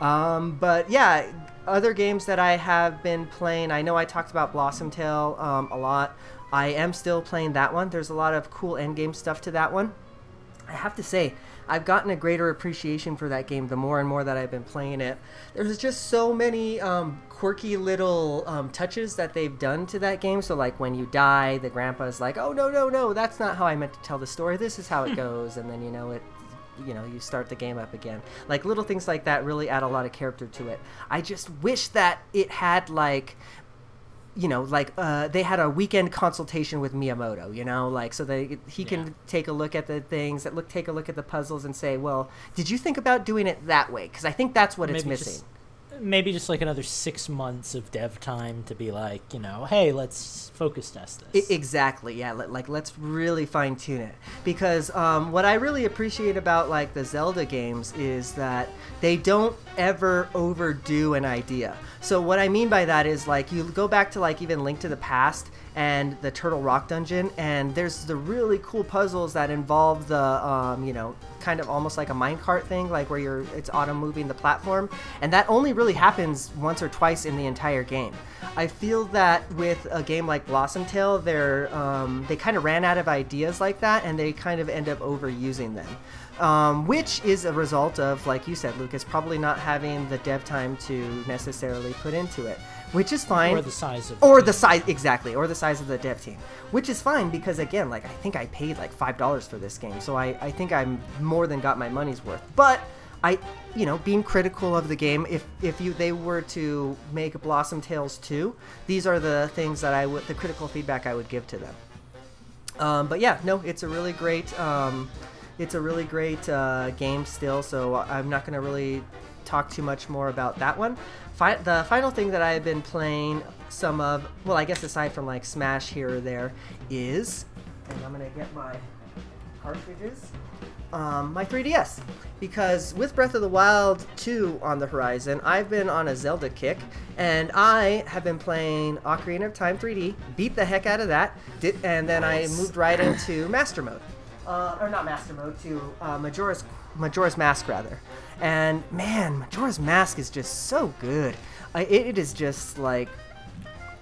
C: Um, but yeah, other games that I have been playing. I know I talked about Blossom Tale um, a lot. I am still playing that one. There's a lot of cool endgame stuff to that one. I have to say, I've gotten a greater appreciation for that game the more and more that I've been playing it. There's just so many um, quirky little um, touches that they've done to that game. So, like when you die, the grandpa's like, "Oh no, no, no, that's not how I meant to tell the story. This is how it goes," and then you know it. You know, you start the game up again. Like little things like that really add a lot of character to it. I just wish that it had like you know, like uh, they had a weekend consultation with Miyamoto, you know, like so they he
D: Yeah.
C: can take a look at the things that look take a look at the puzzles and say, well, did you think about doing it that way? Because I think that's what it's
D: Maybe
C: missing.
D: Maybe just like another six months of dev time to be like, you know, hey, let's focus test this.
C: exactly, yeah. li- Like, let's really fine tune it because um, what I really appreciate about like the Zelda games is that they don't ever overdo an idea. So what I mean by that is like you go back to like even Link to the Past and the Turtle Rock Dungeon, and there's the really cool puzzles that involve the um, you know kind of almost like a minecart thing, like where you're it's auto moving the platform, and that only really happens once or twice in the entire game. I feel that with a game like Blossom Tale, they're um, they kind of ran out of ideas like that, and they kind of end up overusing them. Um, which is a result of, like you said, Lucas, probably not having the dev time to necessarily put into it, which is fine
D: or the size of
C: or
D: team.
C: the size exactly or the size of the dev team which is fine because again like i think i paid like five dollars for this game so I, I think i'm more than got my money's worth but i you know being critical of the game if if you they were to make blossom tales 2 these are the things that i would the critical feedback i would give to them um, but yeah, no, it's a really great, um, it's a really great uh, game still. So I'm not going to really talk too much more about that one. Fi- the final thing that I've been playing some of, well, I guess aside from like Smash here or there, is, and I'm to get my cartridges. Um, my 3DS. Because with Breath of the Wild 2 on the horizon, I've been on a Zelda kick, and I have been playing Ocarina of Time 3D, beat the heck out of that, did, and then I moved right into Master Mode. Uh, or not Master Mode, to uh, Majora's, Majora's Mask, rather. And man, Majora's Mask is just so good. I, it, is just like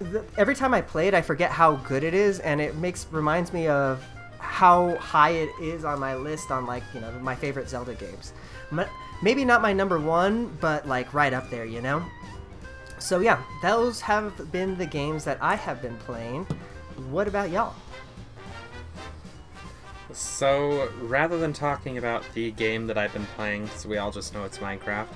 C: the, every time I play it, I forget how good it is, and it makes reminds me of how high it is on my list on like you know my favorite Zelda games. M- Maybe not my number one, but like right up there, you know. So yeah, those have been the games that I have been playing. What about y'all?
A: So, rather than talking about the game that I've been playing, so we all just know it's Minecraft,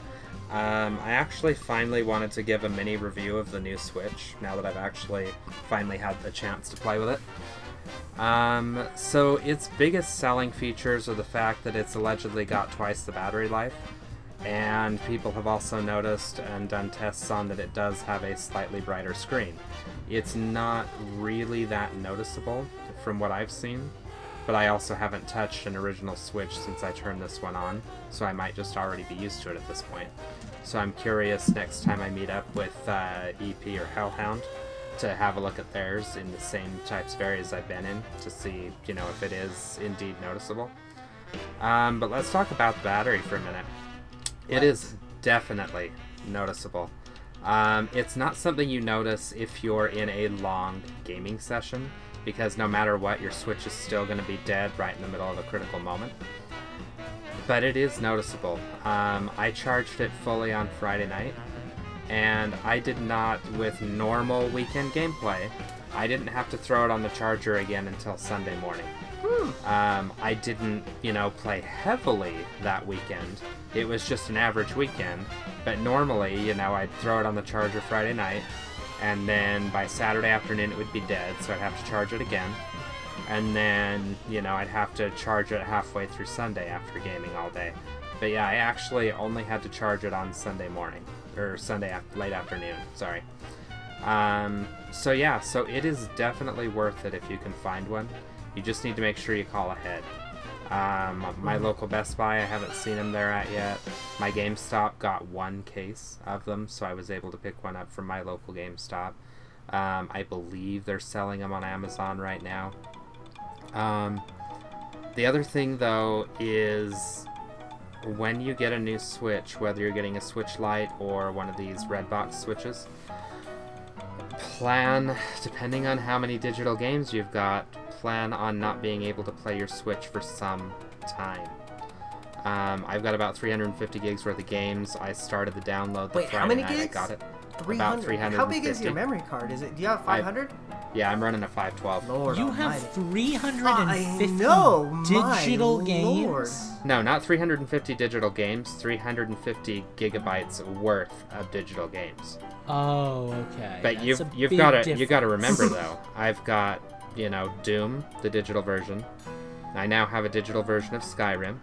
A: um, I actually finally wanted to give a mini review of the new Switch now that I've actually finally had the chance to play with it. Um, so, its biggest selling features are the fact that it's allegedly got twice the battery life, and people have also noticed and done tests on that it does have a slightly brighter screen. It's not really that noticeable from what I've seen but I also haven't touched an original Switch since I turned this one on, so I might just already be used to it at this point. So I'm curious next time I meet up with uh, EP or Hellhound to have a look at theirs in the same types of areas I've been in to see, you know, if it is indeed noticeable. Um, but let's talk about the battery for a minute. It is definitely noticeable. Um, it's not something you notice if you're in a long gaming session because no matter what, your Switch is still going to be dead right in the middle of a critical moment. But it is noticeable. Um, I charged it fully on Friday night, and I did not, with normal weekend gameplay, I didn't have to throw it on the charger again until Sunday morning. Um, I didn't, you know, play heavily that weekend. It was just an average weekend. But normally, you know, I'd throw it on the charger Friday night, and then by Saturday afternoon it would be dead, so I'd have to charge it again. And then, you know, I'd have to charge it halfway through Sunday after gaming all day. But yeah, I actually only had to charge it on Sunday morning, or Sunday late afternoon, sorry. Um, so yeah, so it is definitely worth it if you can find one. You just need to make sure you call ahead. Um, my local Best Buy, I haven't seen them there at yet. My GameStop got one case of them, so I was able to pick one up from my local GameStop. Um, I believe they're selling them on Amazon right now. Um, the other thing, though, is when you get a new Switch, whether you're getting a Switch Lite or one of these red box switches, plan, depending on how many digital games you've got, plan on not being able to play your Switch for some time. Um, I've got about 350 gigs worth of games. I started the download the
C: Wait,
A: Friday
C: how many
A: night I
C: gigs?
A: got it.
C: 300.
A: 350.
C: How big is your memory card? Is it? Do you have 500?
A: Yeah, I'm running a 512.
C: Lord
D: You
C: almighty.
D: have 350
C: I know, my
D: digital
C: lord.
D: games.
A: No, not 350 digital games. 350 gigabytes worth of digital games.
D: Oh, okay.
A: But
D: That's
A: you've
D: a
A: you've got to you
D: difference.
A: got to remember though. I've got you know Doom, the digital version. I now have a digital version of Skyrim.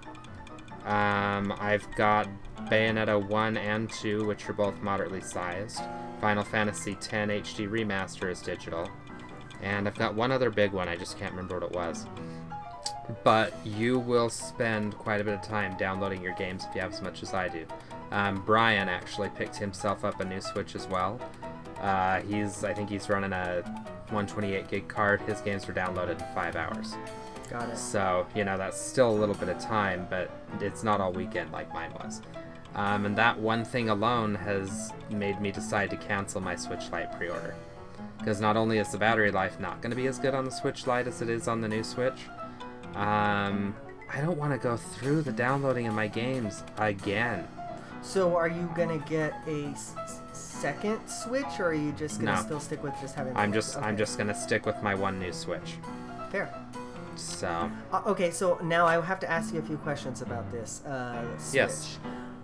A: Um, I've got Bayonetta 1 and 2, which are both moderately sized. Final Fantasy X HD Remaster is digital. And I've got one other big one, I just can't remember what it was. But you will spend quite a bit of time downloading your games if you have as much as I do. Um, Brian actually picked himself up a new Switch as well. Uh, he's, I think he's running a 128 gig card. His games were downloaded in five hours.
C: Got it.
A: So, you know, that's still a little bit of time, but it's not all weekend like mine was. Um, and that one thing alone has made me decide to cancel my Switch Lite pre order. Because not only is the battery life not going to be as good on the Switch Lite as it is on the new Switch, um, I don't want to go through the downloading of my games again.
C: So, are you gonna get a second Switch, or are you just gonna
A: No.
C: still stick with just having?
A: I'm just I'm just gonna stick with my one new Switch.
C: fair.
A: So
C: Uh, okay, so now I have to ask you a few questions about this uh, Switch.
A: Yes.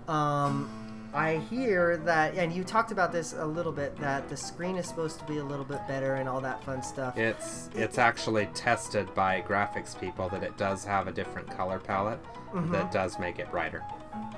C: Um, I hear that, and you talked about this a little bit, that the screen is supposed to be a little bit better and all that fun stuff.
A: it's it's actually tested by graphics people that it does have a different color palette that does make it brighter.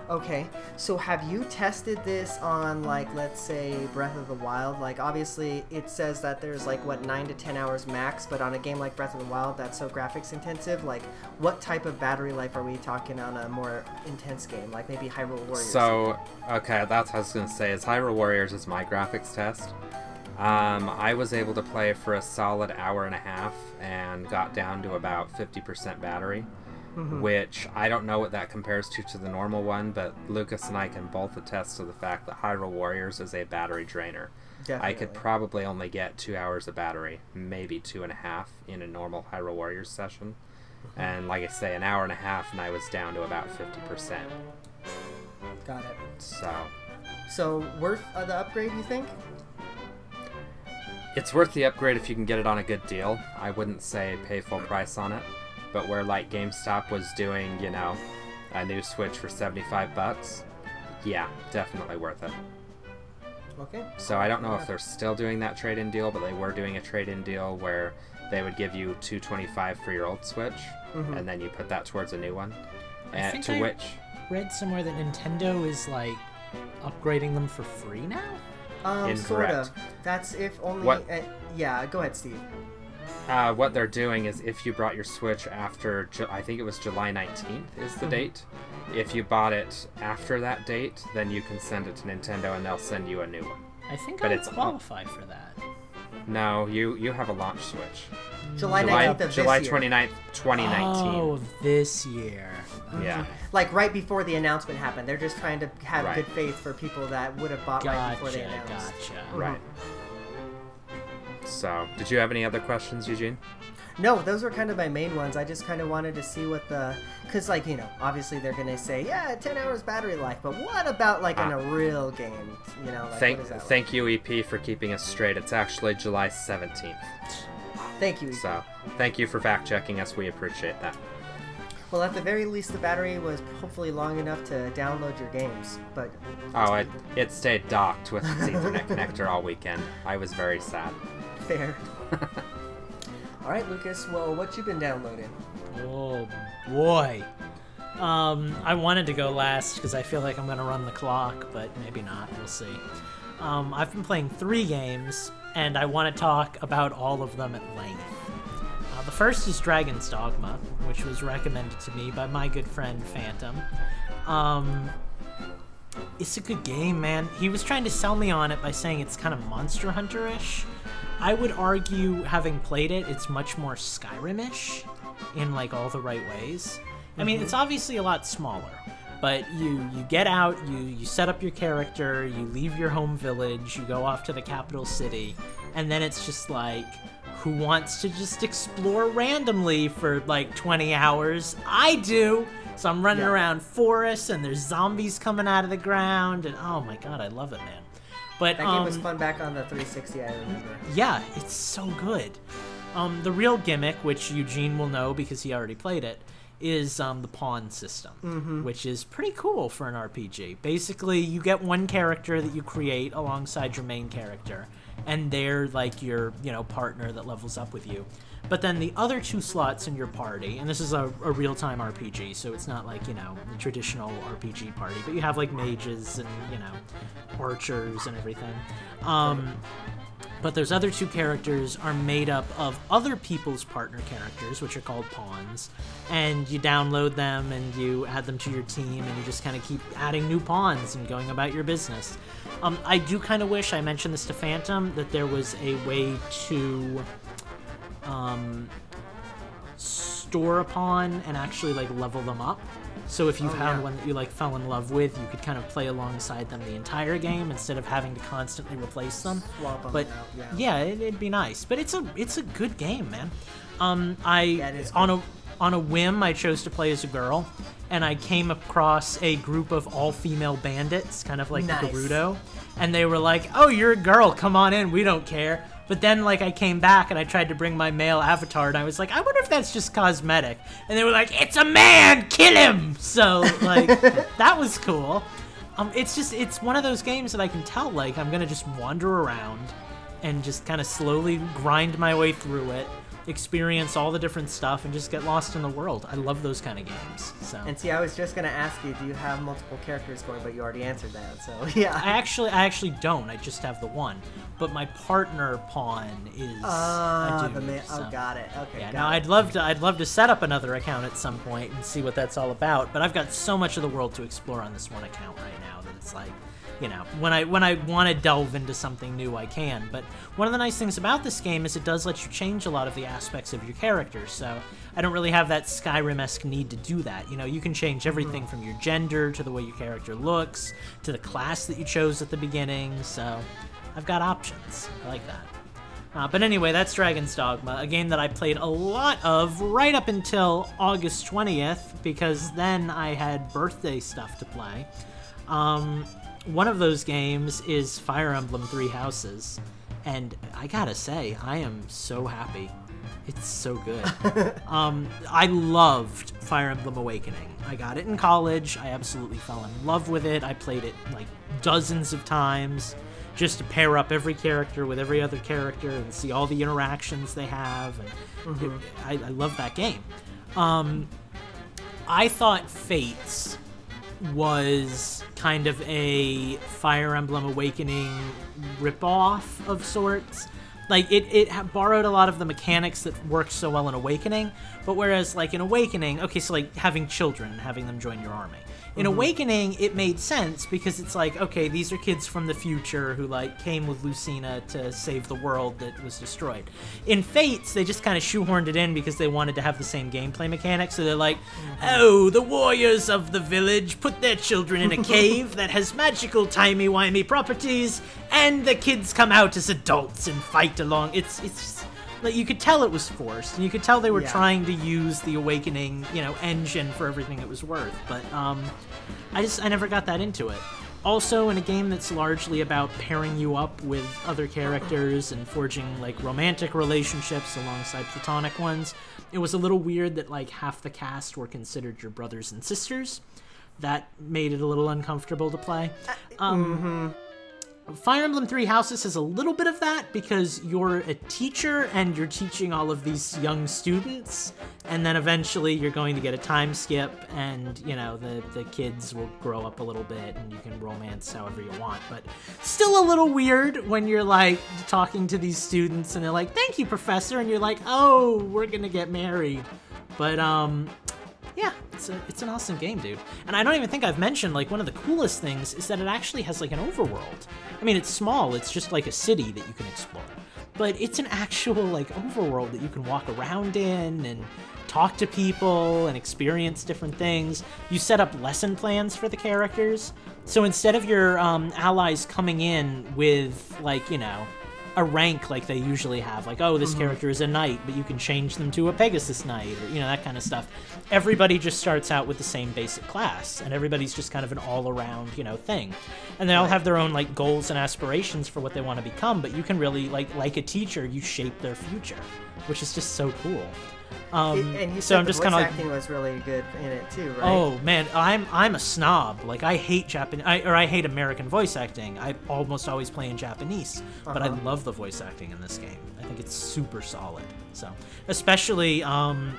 C: Okay, so have you tested this on, like, let's say Breath of the Wild? Like, obviously, it says that there's, like, what, 9 to 10 hours max, but on a game like Breath of the Wild that's so graphics intensive, like, what type of battery life are we talking on a more intense game? Like, maybe Hyrule Warriors?
A: So, okay, that's what I was gonna say. Is Hyrule Warriors is my graphics test. Um, I was able to play for a solid hour and a half and got down to about 50% battery, which I don't know what that compares to to the normal one, but Lucas and I can both attest to the fact that Hyrule Warriors is a battery drainer. I could probably only get two hours of battery, maybe two and a half in a normal Hyrule Warriors session. And like I say, an hour and a half, and I was down to about 50%.
C: Got it.
A: So
C: So worth uh, the upgrade, you think?
A: it's worth the upgrade if you can get it on a good deal. I wouldn't say pay full price on it, but where like GameStop was doing, you know, a new Switch for 75 bucks, yeah, definitely worth it.
C: Okay.
A: So I don't know if they're still doing that trade-in deal, but they were doing a trade-in deal where they would give you 225 for your old Switch, and then you put that towards a new one. And
D: think
A: to
D: I-
A: which,
D: Read somewhere that Nintendo is like upgrading them for free now.
C: Um, sort of. That's if only.
A: What-
C: Uh, yeah, go ahead, Steve.
A: Uh, what they're doing is if you brought your Switch after, Ju- I think it was July 19th is the date. If you bought it after that date, then you can send it to Nintendo and they'll send you a new one.
D: I think
A: But
D: I
A: it's-
D: qualify for that.
A: No, you you have a launch Switch.
C: July
A: July
C: 19th of
A: July
C: this year.
A: 29th, 2019.
D: Oh, this year.
A: Yeah.
C: Like right before the announcement happened. They're just trying to have
A: Right.
C: good faith for people that would have bought right before they
D: Gotcha,
C: announced.
D: gotcha.
A: Right. So, did you have any other questions, Eugene?
C: No, those were kind of my main ones. I just kind of wanted to see what the, cause like you know, obviously they're gonna say, yeah, 10 hours battery life, but what about like in
A: Ah.
C: a real game? You know, like
A: Thank
C: what is that?
A: thank you EP for keeping us straight. It's actually July 17th.
C: Thank you.
A: So, thank you for fact checking us. We appreciate that.
C: Well, at the very least, the battery was hopefully long enough to download your games. But
A: Oh, it it stayed docked with its Ethernet connector all weekend. I was very sad.
C: Fair. All right, Lucas. Well, what you been downloading?
D: Oh boy. Um, I wanted to go last because I feel like I'm gonna run the clock, but maybe not. We'll see. Um, I've been playing three games, and I want to talk about all of them at length. Uh, the first is Dragon's Dogma, which was recommended to me by my good friend Phantom. Um, it's a good game, man. He was trying to sell me on it by saying it's kind of Monster Hunter ish. I would argue, having played it, it's much more Skyrim ish in like all the right ways. I mean, it's mm-hmm. obviously a lot smaller, but you you get out, you you set up your character, you leave your home village, you go off to the capital city, and then it's just like who wants to just explore randomly for like 20 hours? I do. So I'm running
C: Yeah.
D: around forests and there's zombies coming out of the ground and oh my god, I love it, man. But
C: That
D: um,
C: game was fun back on the 360. I remember.
D: yeah, it's so good. Um, the real gimmick, which Eugene will know because he already played it, is um, the pawn system, which is pretty cool for an RPG. Basically, you get one character that you create alongside your main character, and they're like your you know partner that levels up with you. But then the other two slots in your party, and this is a, a real time RPG, so it's not like, you know, the traditional RPG party, but you have like mages and, you know, archers and everything. Um, but those other two characters are made up of other people's partner characters, which are called pawns. And you download them and you add them to your team, and you just kind of keep adding new pawns and going about your business. Um, I do kind of wish I mentioned this to Phantom that there was a way to um, store pawn and actually like level them up. So if you
C: Oh,
D: found
C: yeah.
D: one that you like fell in love with, you could kind of play alongside them the entire game instead of having to constantly replace them.
C: Swap 'em
D: but
C: out, yeah.
D: yeah, it, it'd be nice. But it's a it's a good game, man. Um, I on a on a whim I chose to play as a girl, and I came across a group of all female bandits, kind of like
C: Nice.
D: Gerudo, and they were like, "Oh, you're a girl. Come on in. We don't care." But then, like, I came back and I tried to bring my male avatar, and I was like, I wonder if that's just cosmetic. And they were like, It's a man, kill him. So, like, that was cool. Um, it's just, it's one of those games that I can tell, like, I'm gonna just wander around and just kind of slowly grind my way through it, experience all the different stuff, and just get lost in the world. I love those kind of games. So.
C: And see, I was just gonna ask you, do you have multiple characters going? But you already answered that. So yeah.
D: I actually, I actually don't. I just have the one. But my partner pawn is.
C: Ah,
D: do,
C: the ma- oh,
D: so.
C: oh, got it. Okay.
D: Yeah, now
C: it.
D: I'd love to. I'd love to set up another account at some point and see what that's all about. But I've got so much of the world to explore on this one account right now that it's like, you know, when I when I want to delve into something new, I can. But one of the nice things about this game is it does let you change a lot of the aspects of your character. So I don't really have that Skyrim-esque need to do that. You know, you can change everything from your gender to the way your character looks to the class that you chose at the beginning. So I've got options. I like that. Uh, but anyway, that's Dragon's Dogma, a game that I played a lot of right up until August 20th, because then I had birthday stuff to play. Um, one of those games is Fire Emblem Three Houses, and I gotta say, I am so happy. It's so good. um, I loved Fire Emblem Awakening. I got it in college. I absolutely fell in love with it. I played it like dozens of times just to pair up every character with every other character and see all the interactions they have. And it- I, I love that game. Um, I thought Fates was kind of a Fire Emblem Awakening ripoff of sorts. Like it, it borrowed a lot of the mechanics that worked so well in Awakening, but whereas like in Awakening, okay, so like having children, having them join your army. In mm-hmm. Awakening, it made sense because it's like, okay, these are kids from the future who like came with Lucina to save the world that was destroyed. In Fates, they just kind of shoehorned it in because they wanted to have the same gameplay mechanics. So they're like, mm-hmm. oh, the warriors of the village put their children in a cave that has magical timey-wimey properties, and the kids come out as adults and fight along. It's it's just, like you could tell it was forced, and you could tell they were
C: Yeah.
D: trying to use the awakening, you know, engine for everything it was worth. But um, I just I never got that into it. Also, in a game that's largely about pairing you up with other characters and forging like romantic relationships alongside platonic ones, it was a little weird that like half the cast were considered your brothers and sisters. That made it a little uncomfortable to play. Um, Fire Emblem Three Houses has a little bit of that because you're a teacher and you're teaching all of these young students, and then eventually you're going to get a time skip, and you know the the kids will grow up a little bit, and you can romance however you want. But still a little weird when you're like talking to these students, and they're like, "Thank you, professor," and you're like, "Oh, we're gonna get married," but um yeah, it's a, it's an awesome game, dude. And I don't even think I've mentioned like one of the coolest things is that it actually has like an overworld. I mean, it's small; it's just like a city that you can explore, but it's an actual like overworld that you can walk around in and talk to people and experience different things. You set up lesson plans for the characters, so instead of your um, allies coming in with like you know a rank like they usually have like oh this mm-hmm. character is a knight but you can change them to a pegasus knight or you know that kind of stuff. Everybody just starts out with the same basic class and everybody's just kind of an all-around you know thing. And they all have their own like goals and aspirations for what they want to become but you can really like like a teacher you shape their future which is just so cool um,
C: and you
D: so i'm just
C: voice
D: kind of like
C: acting was really good in it too, right?
D: Oh man, I'm I'm a snob. Like I hate Japanese, I, or I hate American voice acting. I almost always play in Japanese, but I
C: Uh-huh.
D: love the voice acting in this game. I think it's super solid. So, especially um,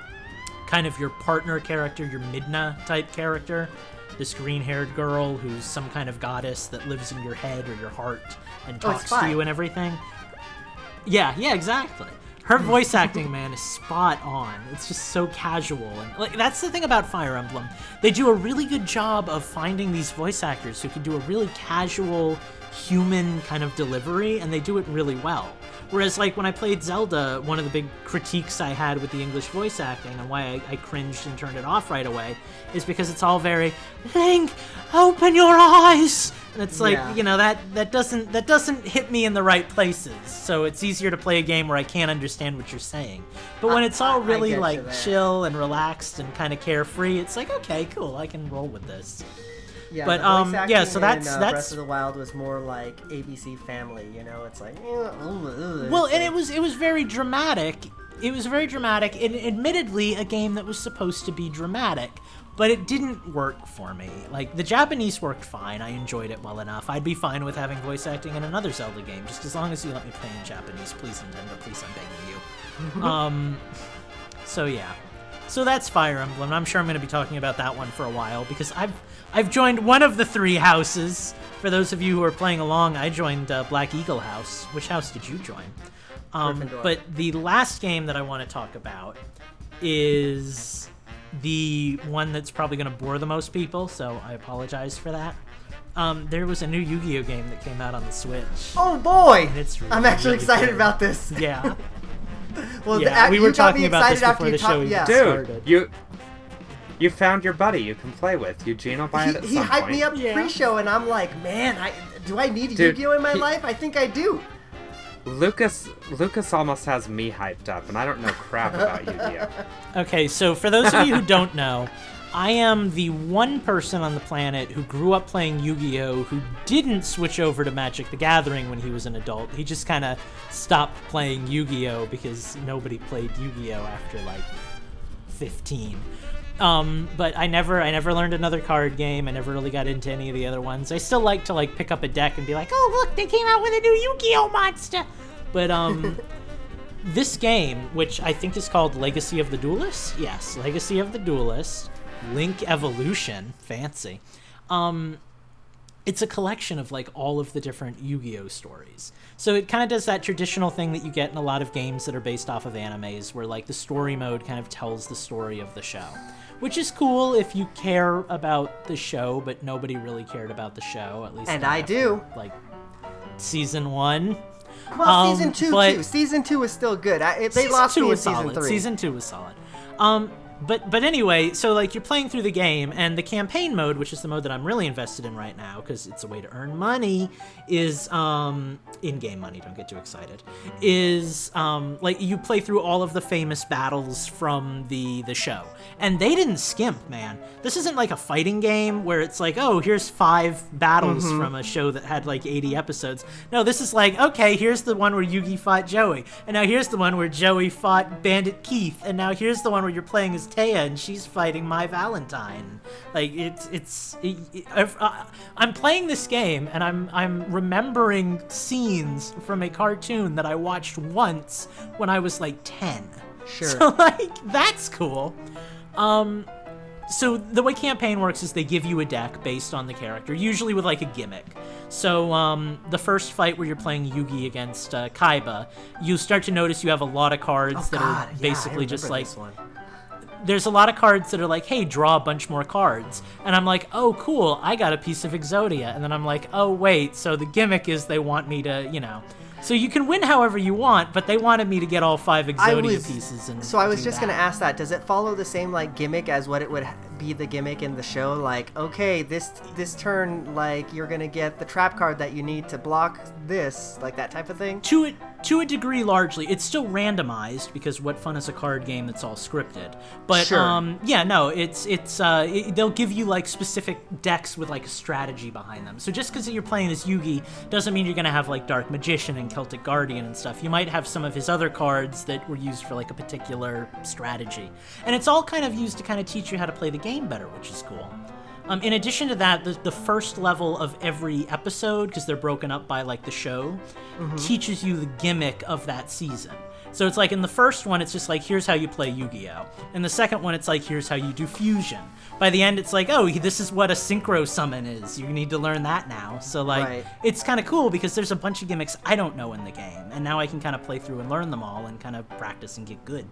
D: kind of your partner character, your Midna type character, this green-haired girl who's some kind of goddess that lives in your head or your heart and
C: Oh,
D: talks to you and everything. Yeah, yeah, exactly. Her voice acting, man, is spot on. It's just so casual, and like that's the thing about Fire Emblem. They do a really good job of finding these voice actors who can do a really casual, human kind of delivery, and they do it really well. Whereas, like when I played Zelda, one of the big critiques I had with the English voice acting and why I, I cringed and turned it off right away is because it's all very Link, open your eyes, and it's like
C: Yeah.
D: you know that that doesn't that doesn't hit me in the right places. So it's easier to play a game where I can't understand what you're saying. But when
C: I-
D: it's all really like chill and relaxed and kind of carefree, it's like okay, cool, I can roll with this.
C: Yeah,
D: But, um, yeah, so
C: in,
D: that's-
C: uh,
D: that's-
C: Breath of the Wild was more like ABC Family. You know, it's like.
D: Well,
C: it's
D: and it was it was very dramatic. It was very dramatic, and admittedly, a game that was supposed to be dramatic, but it didn't work for me. Like the Japanese worked fine. I enjoyed it well enough. I'd be fine with having voice acting in another Zelda game, just as long as you let me play in Japanese, please, Nintendo. Please, I'm begging you. um, so yeah. So that's Fire Emblem. I'm sure I'm going to be talking about that one for a while because I've I've joined one of the three houses. For those of you who are playing along, I joined uh, Black Eagle House. Which house did you join? Um, but the last game that I want to talk about is the one that's probably going to bore the most people. So I apologize for that. Um, there was a new Yu-Gi-Oh game that came out on the Switch.
C: Oh boy!
D: It's
C: I'm actually
D: really
C: excited
D: good.
C: about this.
D: Yeah.
C: Well,
D: Yeah,
C: the,
D: we were talking about this before the
C: talked-
D: show even
C: Yeah.
D: started.
A: Dude, you you found your buddy you can play with. Eugene will buy
C: He,
A: it at
C: he
A: some
C: hyped
A: point.
C: me up
D: Yeah.
C: pre-show, and I'm like, man, I do I need
A: Dude,
C: Yu-Gi-Oh in my
A: he-
C: life? I think I do.
A: Lucas Lucas almost has me hyped up, and I don't know crap about Yu-Gi-Oh.
D: Okay, so for those of you who don't know, I am the one person on the planet who grew up playing Yu Gi Oh! who didn't switch over to Magic the Gathering when he was an adult. He just kind of stopped playing Yu Gi Oh! because nobody played Yu Gi Oh! after like 15. Um, but I never, I never learned another card game. I never really got into any of the other ones. I still like to like pick up a deck and be like, "Oh, look, they came out with a new Yu-Gi-Oh monster." But um, this game, which I think is called Legacy of the Duelist, yes, Legacy of the Duelist, Link Evolution, fancy. Um, it's a collection of like all of the different Yu-Gi-Oh stories. So it kind of does that traditional thing that you get in a lot of games that are based off of animes where like the story mode kind of tells the story of the show. Which is cool if you care about the show, but nobody really cared about the show, at least
C: And I
D: after,
C: do.
D: Like season 1.
C: Well,
D: Um,
C: season two too. Season two was still good. I, it- they
D: season
C: lost
D: two
C: me in
D: was
C: season
D: solid.
C: three.
D: Season two was solid. Um, but but anyway, so like you're playing through the game, and the campaign mode, which is the mode that I'm really invested in right now, because it's a way to earn money, is um in-game money. Don't get too excited. Is um like you play through all of the famous battles from the the show, and they didn't skimp, man. This isn't like a fighting game where it's like, oh, here's five battles
C: Mm-hmm.
D: from a show that had like 80 episodes. No, this is like, okay, here's the one where Yugi fought Joey, and now here's the one where Joey fought Bandit Keith, and now here's the one where you're playing as Téa and she's fighting Mai Valentine. Like it's it's it, it- I've- uh, I'm playing this game and I'm I'm remembering scenes from a cartoon that I watched once when I was like 10.
C: Sure.
D: So like that's cool. Um so the way campaign works is they give you a deck based on the character, usually with like a gimmick. So um, the first fight where you're playing Yugi against uh, Kaiba, you start to notice you have a lot of cards
C: Oh,
D: that
C: God,
D: are
C: yeah,
D: basically just like
C: one.
D: There's a lot of cards that are like, hey, draw a bunch more cards. And I'm like, oh, cool, I got a piece of Exodia. And then I'm like, oh, wait, so the gimmick is they want me to, you know. So you can win however you want, but they wanted me to get all five Exodia
C: was
D: pieces. And
C: so I was just gonna ask that. Does it follow the same like gimmick as what it would be the gimmick in the show? Like, okay, this this turn, like you're gonna get the trap card that you need to block this, like that type of thing.
D: to it to a degree largely. It's still randomized because what fun is a card game that's all scripted? But
C: Sure.
D: um yeah no it's it's uh it, they'll give you like specific decks with like a strategy behind them. So just because you're playing as yugi doesn't mean you're gonna have like dark magician and celtic guardian and stuff. You might have some of his other cards that were used for like a particular strategy. And it's all kind of used to kind of teach you how to play the game better which is cool um, in addition to that, the, the first level of every episode, because they're broken up by like the show, teaches you the gimmick of that season. So it's like in the first one, it's just like, here's how you play Yu Gi Oh! In the second one, it's like, here's how you do fusion. By the end, it's like, oh, this is what a synchro summon is. You need to learn that now. So, like,
C: Right.
D: it's kind of cool because there's a bunch of gimmicks I don't know in the game. And now I can kind of play through and learn them all and kind of practice and get good.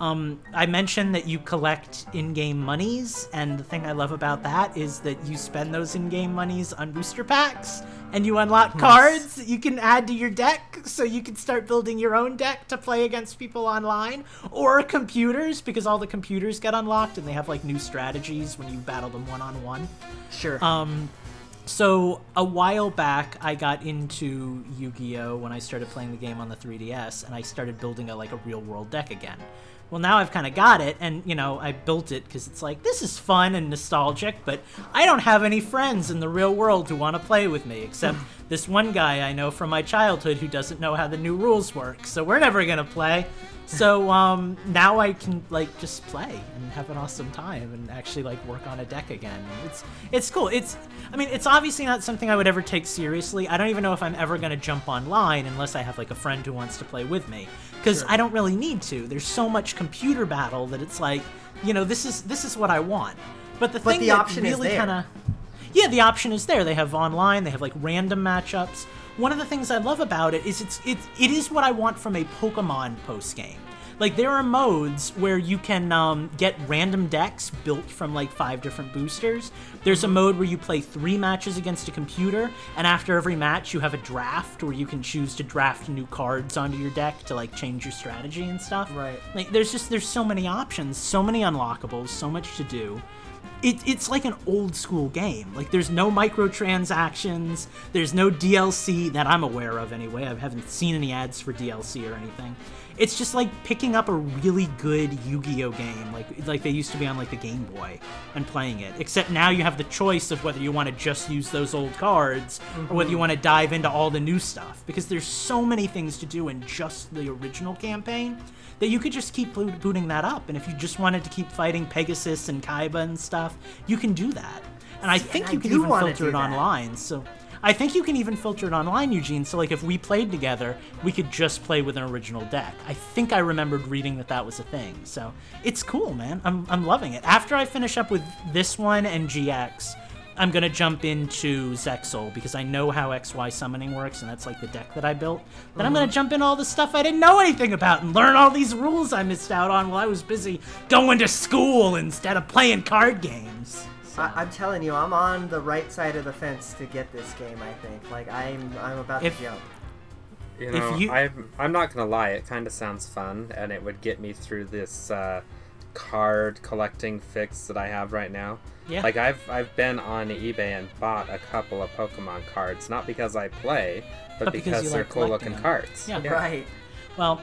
D: Um, I mentioned that you collect in-game monies, and the thing I love about that is that you spend those in-game monies on booster packs, and you unlock cards that you can add to your deck, so you can start building your own deck to play against people online, or computers, because all the computers get unlocked, and they have like new strategies when you battle them one-on-one.
C: Sure.
D: Um, so a while back, I got into Yu-Gi-Oh when I started playing the game on the 3DS, and I started building a like a real-world deck again. Well, now I've kind of got it, and you know I built it because it's like this is fun and nostalgic, but I don't have any friends in the real world who want to play with me except this one guy I know from my childhood who doesn't know how the new rules work. So we're never gonna play. So um, now I can like just play and have an awesome time and actually like work on a deck again. It's it's cool. It's I mean it's obviously not something I would ever take seriously. I don't even know if I'm ever gonna jump online unless I have like a friend who wants to play with me because I don't really need to. There's so much computer battle that it's like you know this is this is what I want. But the
C: But
D: thing
C: the
D: that
C: option is
D: really kind of yeah, the option is there. They have online. They have like random matchups. One of the things I love about it is it's it it is what I want from a Pokemon post game. Like there are modes where you can um, get random decks built from like five different boosters. There's a mode where you play three matches against a computer, and after every match you have a draft where you can choose to draft new cards onto your deck to like change your strategy and stuff.
C: Right.
D: Like there's just there's so many options, so many unlockables, so much to do it, it's like an old school game. Like there's no microtransactions, there's no DLC that I'm aware of anyway. I haven't seen any ads for DLC or anything. It's just like picking up a really good Yu-Gi-Oh game, like like they used to be on like the Game Boy, and playing it. Except now you have the choice of whether you want to just use those old cards or whether you mm-hmm. want to dive into all the new stuff. Because there's so many things to do in just the original campaign that you could just keep booting that up. And if you just wanted to keep fighting Pegasus and Kaiba and stuff, you can do that. And I think
C: I
D: you can even filter it
C: that.
D: online. So I think you can even filter it online, Eugene. So like if we played together, we could just play with an original deck. I think I remembered reading that that was a thing. So it's cool, man. I'm I'm loving it. After I finish up with this one and GX. I'm gonna jump into Zexal because I know how XY summoning works, and that's like the deck that I built. Then I'm gonna
C: Mm-hmm.
D: jump in all the stuff I didn't know anything about and learn all these rules I missed out on while I was busy going to school instead of playing card games. So-
C: I, I'm telling you, I'm on the right side of the fence to get this game. I think. Like I'm, I'm about
D: If-
C: to jump.
A: You know,
D: you-
A: I'm I'm not gonna lie. It kind of sounds fun, and it would get me through this uh, card collecting fix that I have right now.
D: Yeah.
A: Like I've I've been on eBay and bought a couple of Pokemon cards, not because I play, but,
D: But because
A: because, they're
D: like
A: cool looking
D: them.
A: cards.
D: Yeah.
C: Right.
D: Well,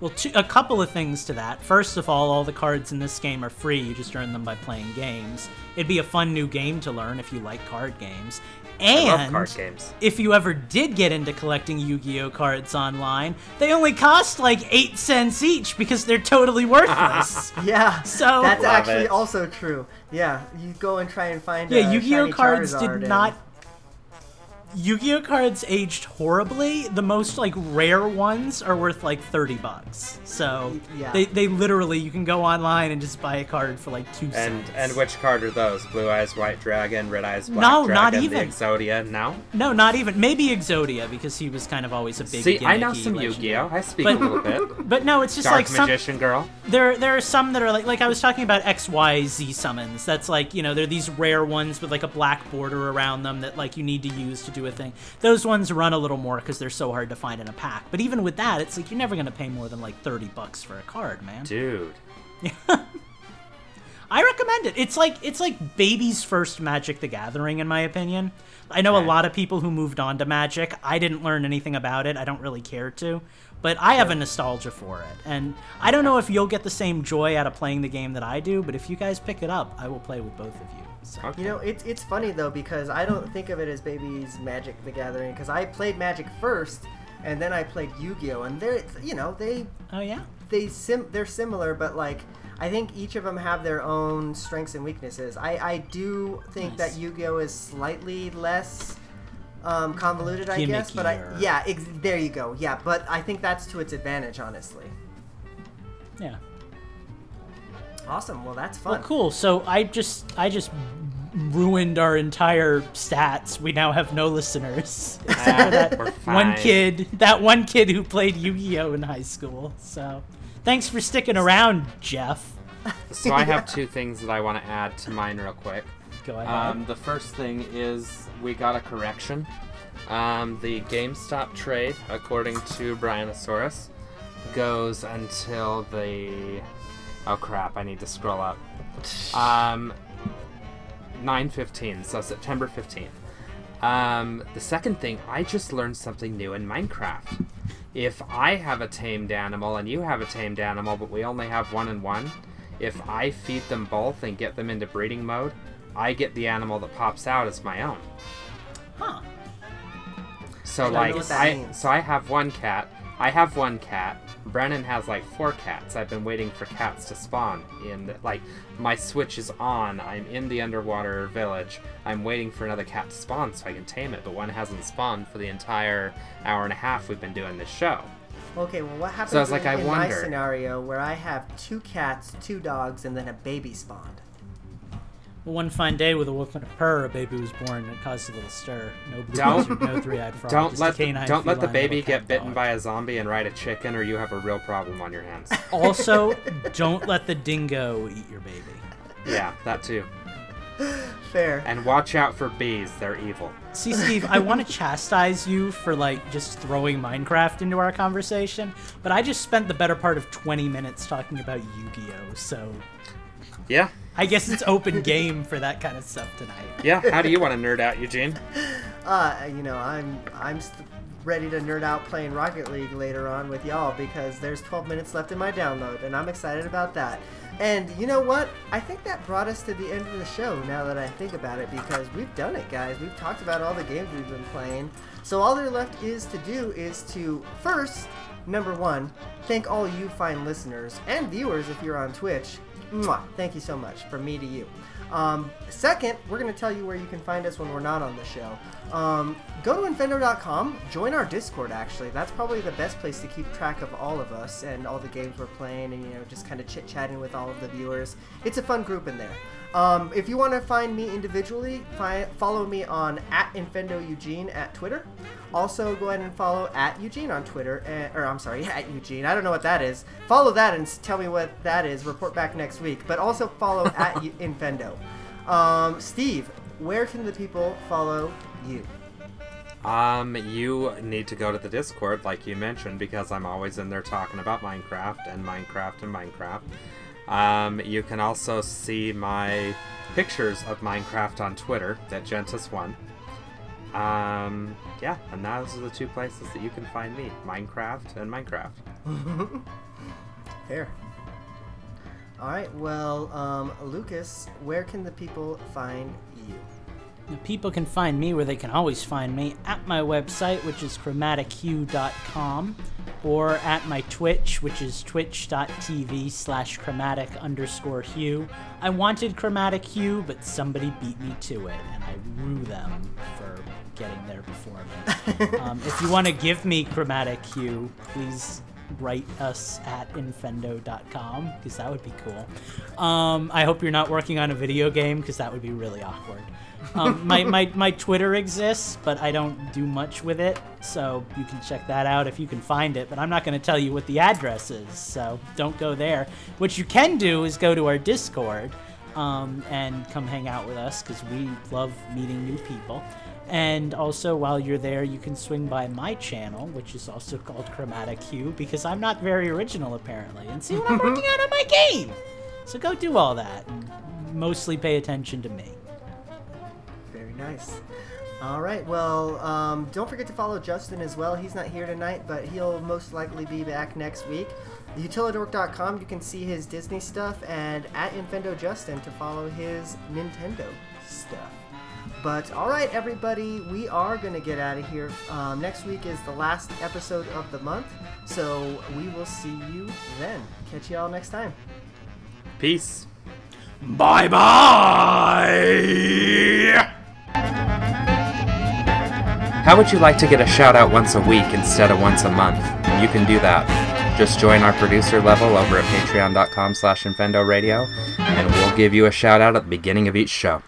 D: well, two, a couple of things to that. First of all, all the cards in this game are free. You just earn them by playing games. It'd be a fun new game to learn if you like card games. And
A: I love card games.
D: if you ever did get into collecting Yu-Gi-Oh cards online, they only cost like eight cents each because they're totally worthless.
C: Yeah.
D: So-
C: that's actually
A: it.
C: also true. Yeah, you go and try and find.
D: yeah, Yu-Gi-Oh cards
C: Charizard
D: did
C: and-
D: not. Yu-Gi-Oh cards aged horribly. The most like rare ones are worth like thirty bucks. So
C: Yeah.
D: they they literally you can go online and just buy a card for like two
A: And
D: cents.
A: and which card are those? Blue Eyes White Dragon, Red Eyes Black
D: No,
A: Dragon,
D: not
A: the
D: even.
A: Exodia. No.
D: no, not even maybe Exodia because he was kind of always a big.
A: See, I know some
D: legendary.
A: Yu-Gi-Oh. I speak
D: But-
A: a little bit.
D: But no, it's just
A: Dark
D: like some,
A: Magician Girl.
D: there there are some that are like like I was talking about X Y Z summons. That's like you know they're these rare ones with like a black border around them that like you need to use to do a thing. Those ones run a little more because they're so hard to find in a pack. But even with that, it's like you're never gonna pay more than like thirty bucks for a card, man.
A: Dude.
D: I recommend it. It's like it's like baby's first Magic the Gathering in my opinion. I know a lot of people who moved on to Magic. I didn't learn anything about it. I don't really care to, but I have a nostalgia for it. And I don't know if you'll get the same joy out of playing the game that I do, but if you guys pick it up, I will play with both of you. So.
A: Okay.
C: You know, it's it's funny though because I don't think of it as baby's Magic the Gathering because I played Magic first and then I played Yu-Gi-Oh and they're you know they
D: Oh yeah.
C: they sim they're similar but like I think each of them have their own strengths and weaknesses. I I do think
D: Nice.
C: that Yu-Gi-Oh is slightly less um, convoluted, I guess. But I yeah, ex- there you go. Yeah, but I think that's to its advantage, honestly.
D: Yeah.
C: Awesome. Well, that's fun.
D: Well, cool. So I just I just ruined our entire stats. We now have no listeners except for that
A: We're
D: one kid, that one kid who played Yu-Gi-Oh in high school. So, thanks for sticking around, Jeff.
A: So I have two things that I want to add to mine real quick.
D: Go ahead.
A: Um, the first thing is we got a correction. Um, the GameStop trade, according to Brianosaurus, goes until the. Oh crap! I need to scroll up. Um, 9:15, so September 15th. Um, the second thing, I just learned something new in Minecraft. If I have a tamed animal and you have a tamed animal, but we only have one and one, if I feed them both and get them into breeding mode, I get the animal that pops out as my own.
D: huh.
A: So
C: I
A: like I
C: means.
A: so I have one cat. I have one cat. Brennan has like four cats. I've been waiting for cats to spawn in the, like my switch is on. I'm in the underwater village. I'm waiting for another cat to spawn so I can tame it, but one hasn't spawned for the entire hour and a half we've been doing this show.
C: Okay, well, what happens
A: So I was like,
C: in,
A: I
C: in my scenario where I have two cats, two dogs, and then a baby spawned?
D: Well, one fine day, with a wolf and a purr, a baby was born, and it caused a little stir. No blue
A: Don't-
D: lizard, no three-eyed frog.
A: Don't
D: just
A: let
D: a canine
A: don't let the baby get bitten
D: dog.
A: by a zombie and ride a chicken, or you have a real problem on your hands.
D: Also, don't let the dingo eat your baby.
A: yeah, that too.
C: Fair.
A: And watch out for bees, they're evil.
D: See, Steve, I want to chastise you for like just throwing Minecraft into our conversation, but I just spent the better part of 20 minutes talking about Yu-Gi-Oh. So
A: Yeah?
D: I guess it's open game for that kind of stuff tonight.
A: Yeah, how do you want to nerd out, Eugene?
C: Uh, you know, I'm I'm st- ready to nerd out playing Rocket League later on with y'all because there's 12 minutes left in my download, and I'm excited about that. And you know what? I think that brought us to the end of the show. Now that I think about it, because we've done it, guys. We've talked about all the games we've been playing. So all there left is to do is to first, number one, thank all you fine listeners and viewers if you're on Twitch. Mwah, thank you so much from me to you. Um, second, we're going to tell you where you can find us when we're not on the show. Um, go to Infendo.com, join our Discord, actually. That's probably the best place to keep track of all of us and all the games we're playing and, you know, just kind of chit chatting with all of the viewers. It's a fun group in there. Um, if you want to find me individually, follow me on at Infendo Eugene at Twitter. Also, go ahead and follow at Eugene on Twitter, eh, or I'm sorry, at Eugene. I don't know what that is. Follow that and tell me what that is. Report back next week. But also follow at Infendo. Um, Steve, where can the people follow you?
A: Um, you need to go to the Discord, like you mentioned, because I'm always in there talking about Minecraft and Minecraft and Minecraft. Um, you can also see my pictures of Minecraft on Twitter, that Gentis1. Um, yeah, and those are the two places that you can find me Minecraft and Minecraft.
C: Fair. All right. Well, um, Lucas, where can the people find you?
D: People can find me where they can always find me at my website, which is chromatichue.com, or at my Twitch, which is twitch.tv slash chromatic underscore hue. I wanted chromatic hue, but somebody beat me to it, and I rue them for getting there before me. um, if you want to give me chromatic hue, please write us at infendo.com because that would be cool. Um, I hope you're not working on a video game because that would be really awkward. Um, my, my, my Twitter exists, but I don't do much with it, so you can check that out if you can find it. But I'm not going to tell you what the address is, so don't go there. What you can do is go to our Discord um, and come hang out with us because we love meeting new people. And also, while you're there, you can swing by my channel, which is also called Chromatic Hue, because I'm not very original apparently, and see what I'm working on in my game. So go do all that, and mostly pay attention to me.
C: Very nice. All right. Well, um, don't forget to follow Justin as well. He's not here tonight, but he'll most likely be back next week. Utilidork.com, you can see his Disney stuff, and at Infendo Justin to follow his Nintendo. But all right, everybody, we are going to get out of here. Um, next week is the last episode of the month, so we will see you then. Catch you all next time.
A: Peace.
E: Bye bye!
A: How would you like to get a shout out once a week instead of once a month? You can do that. Just join our producer level over at patreon.com slash Infendo Radio, and we'll give you a shout out at the beginning of each show.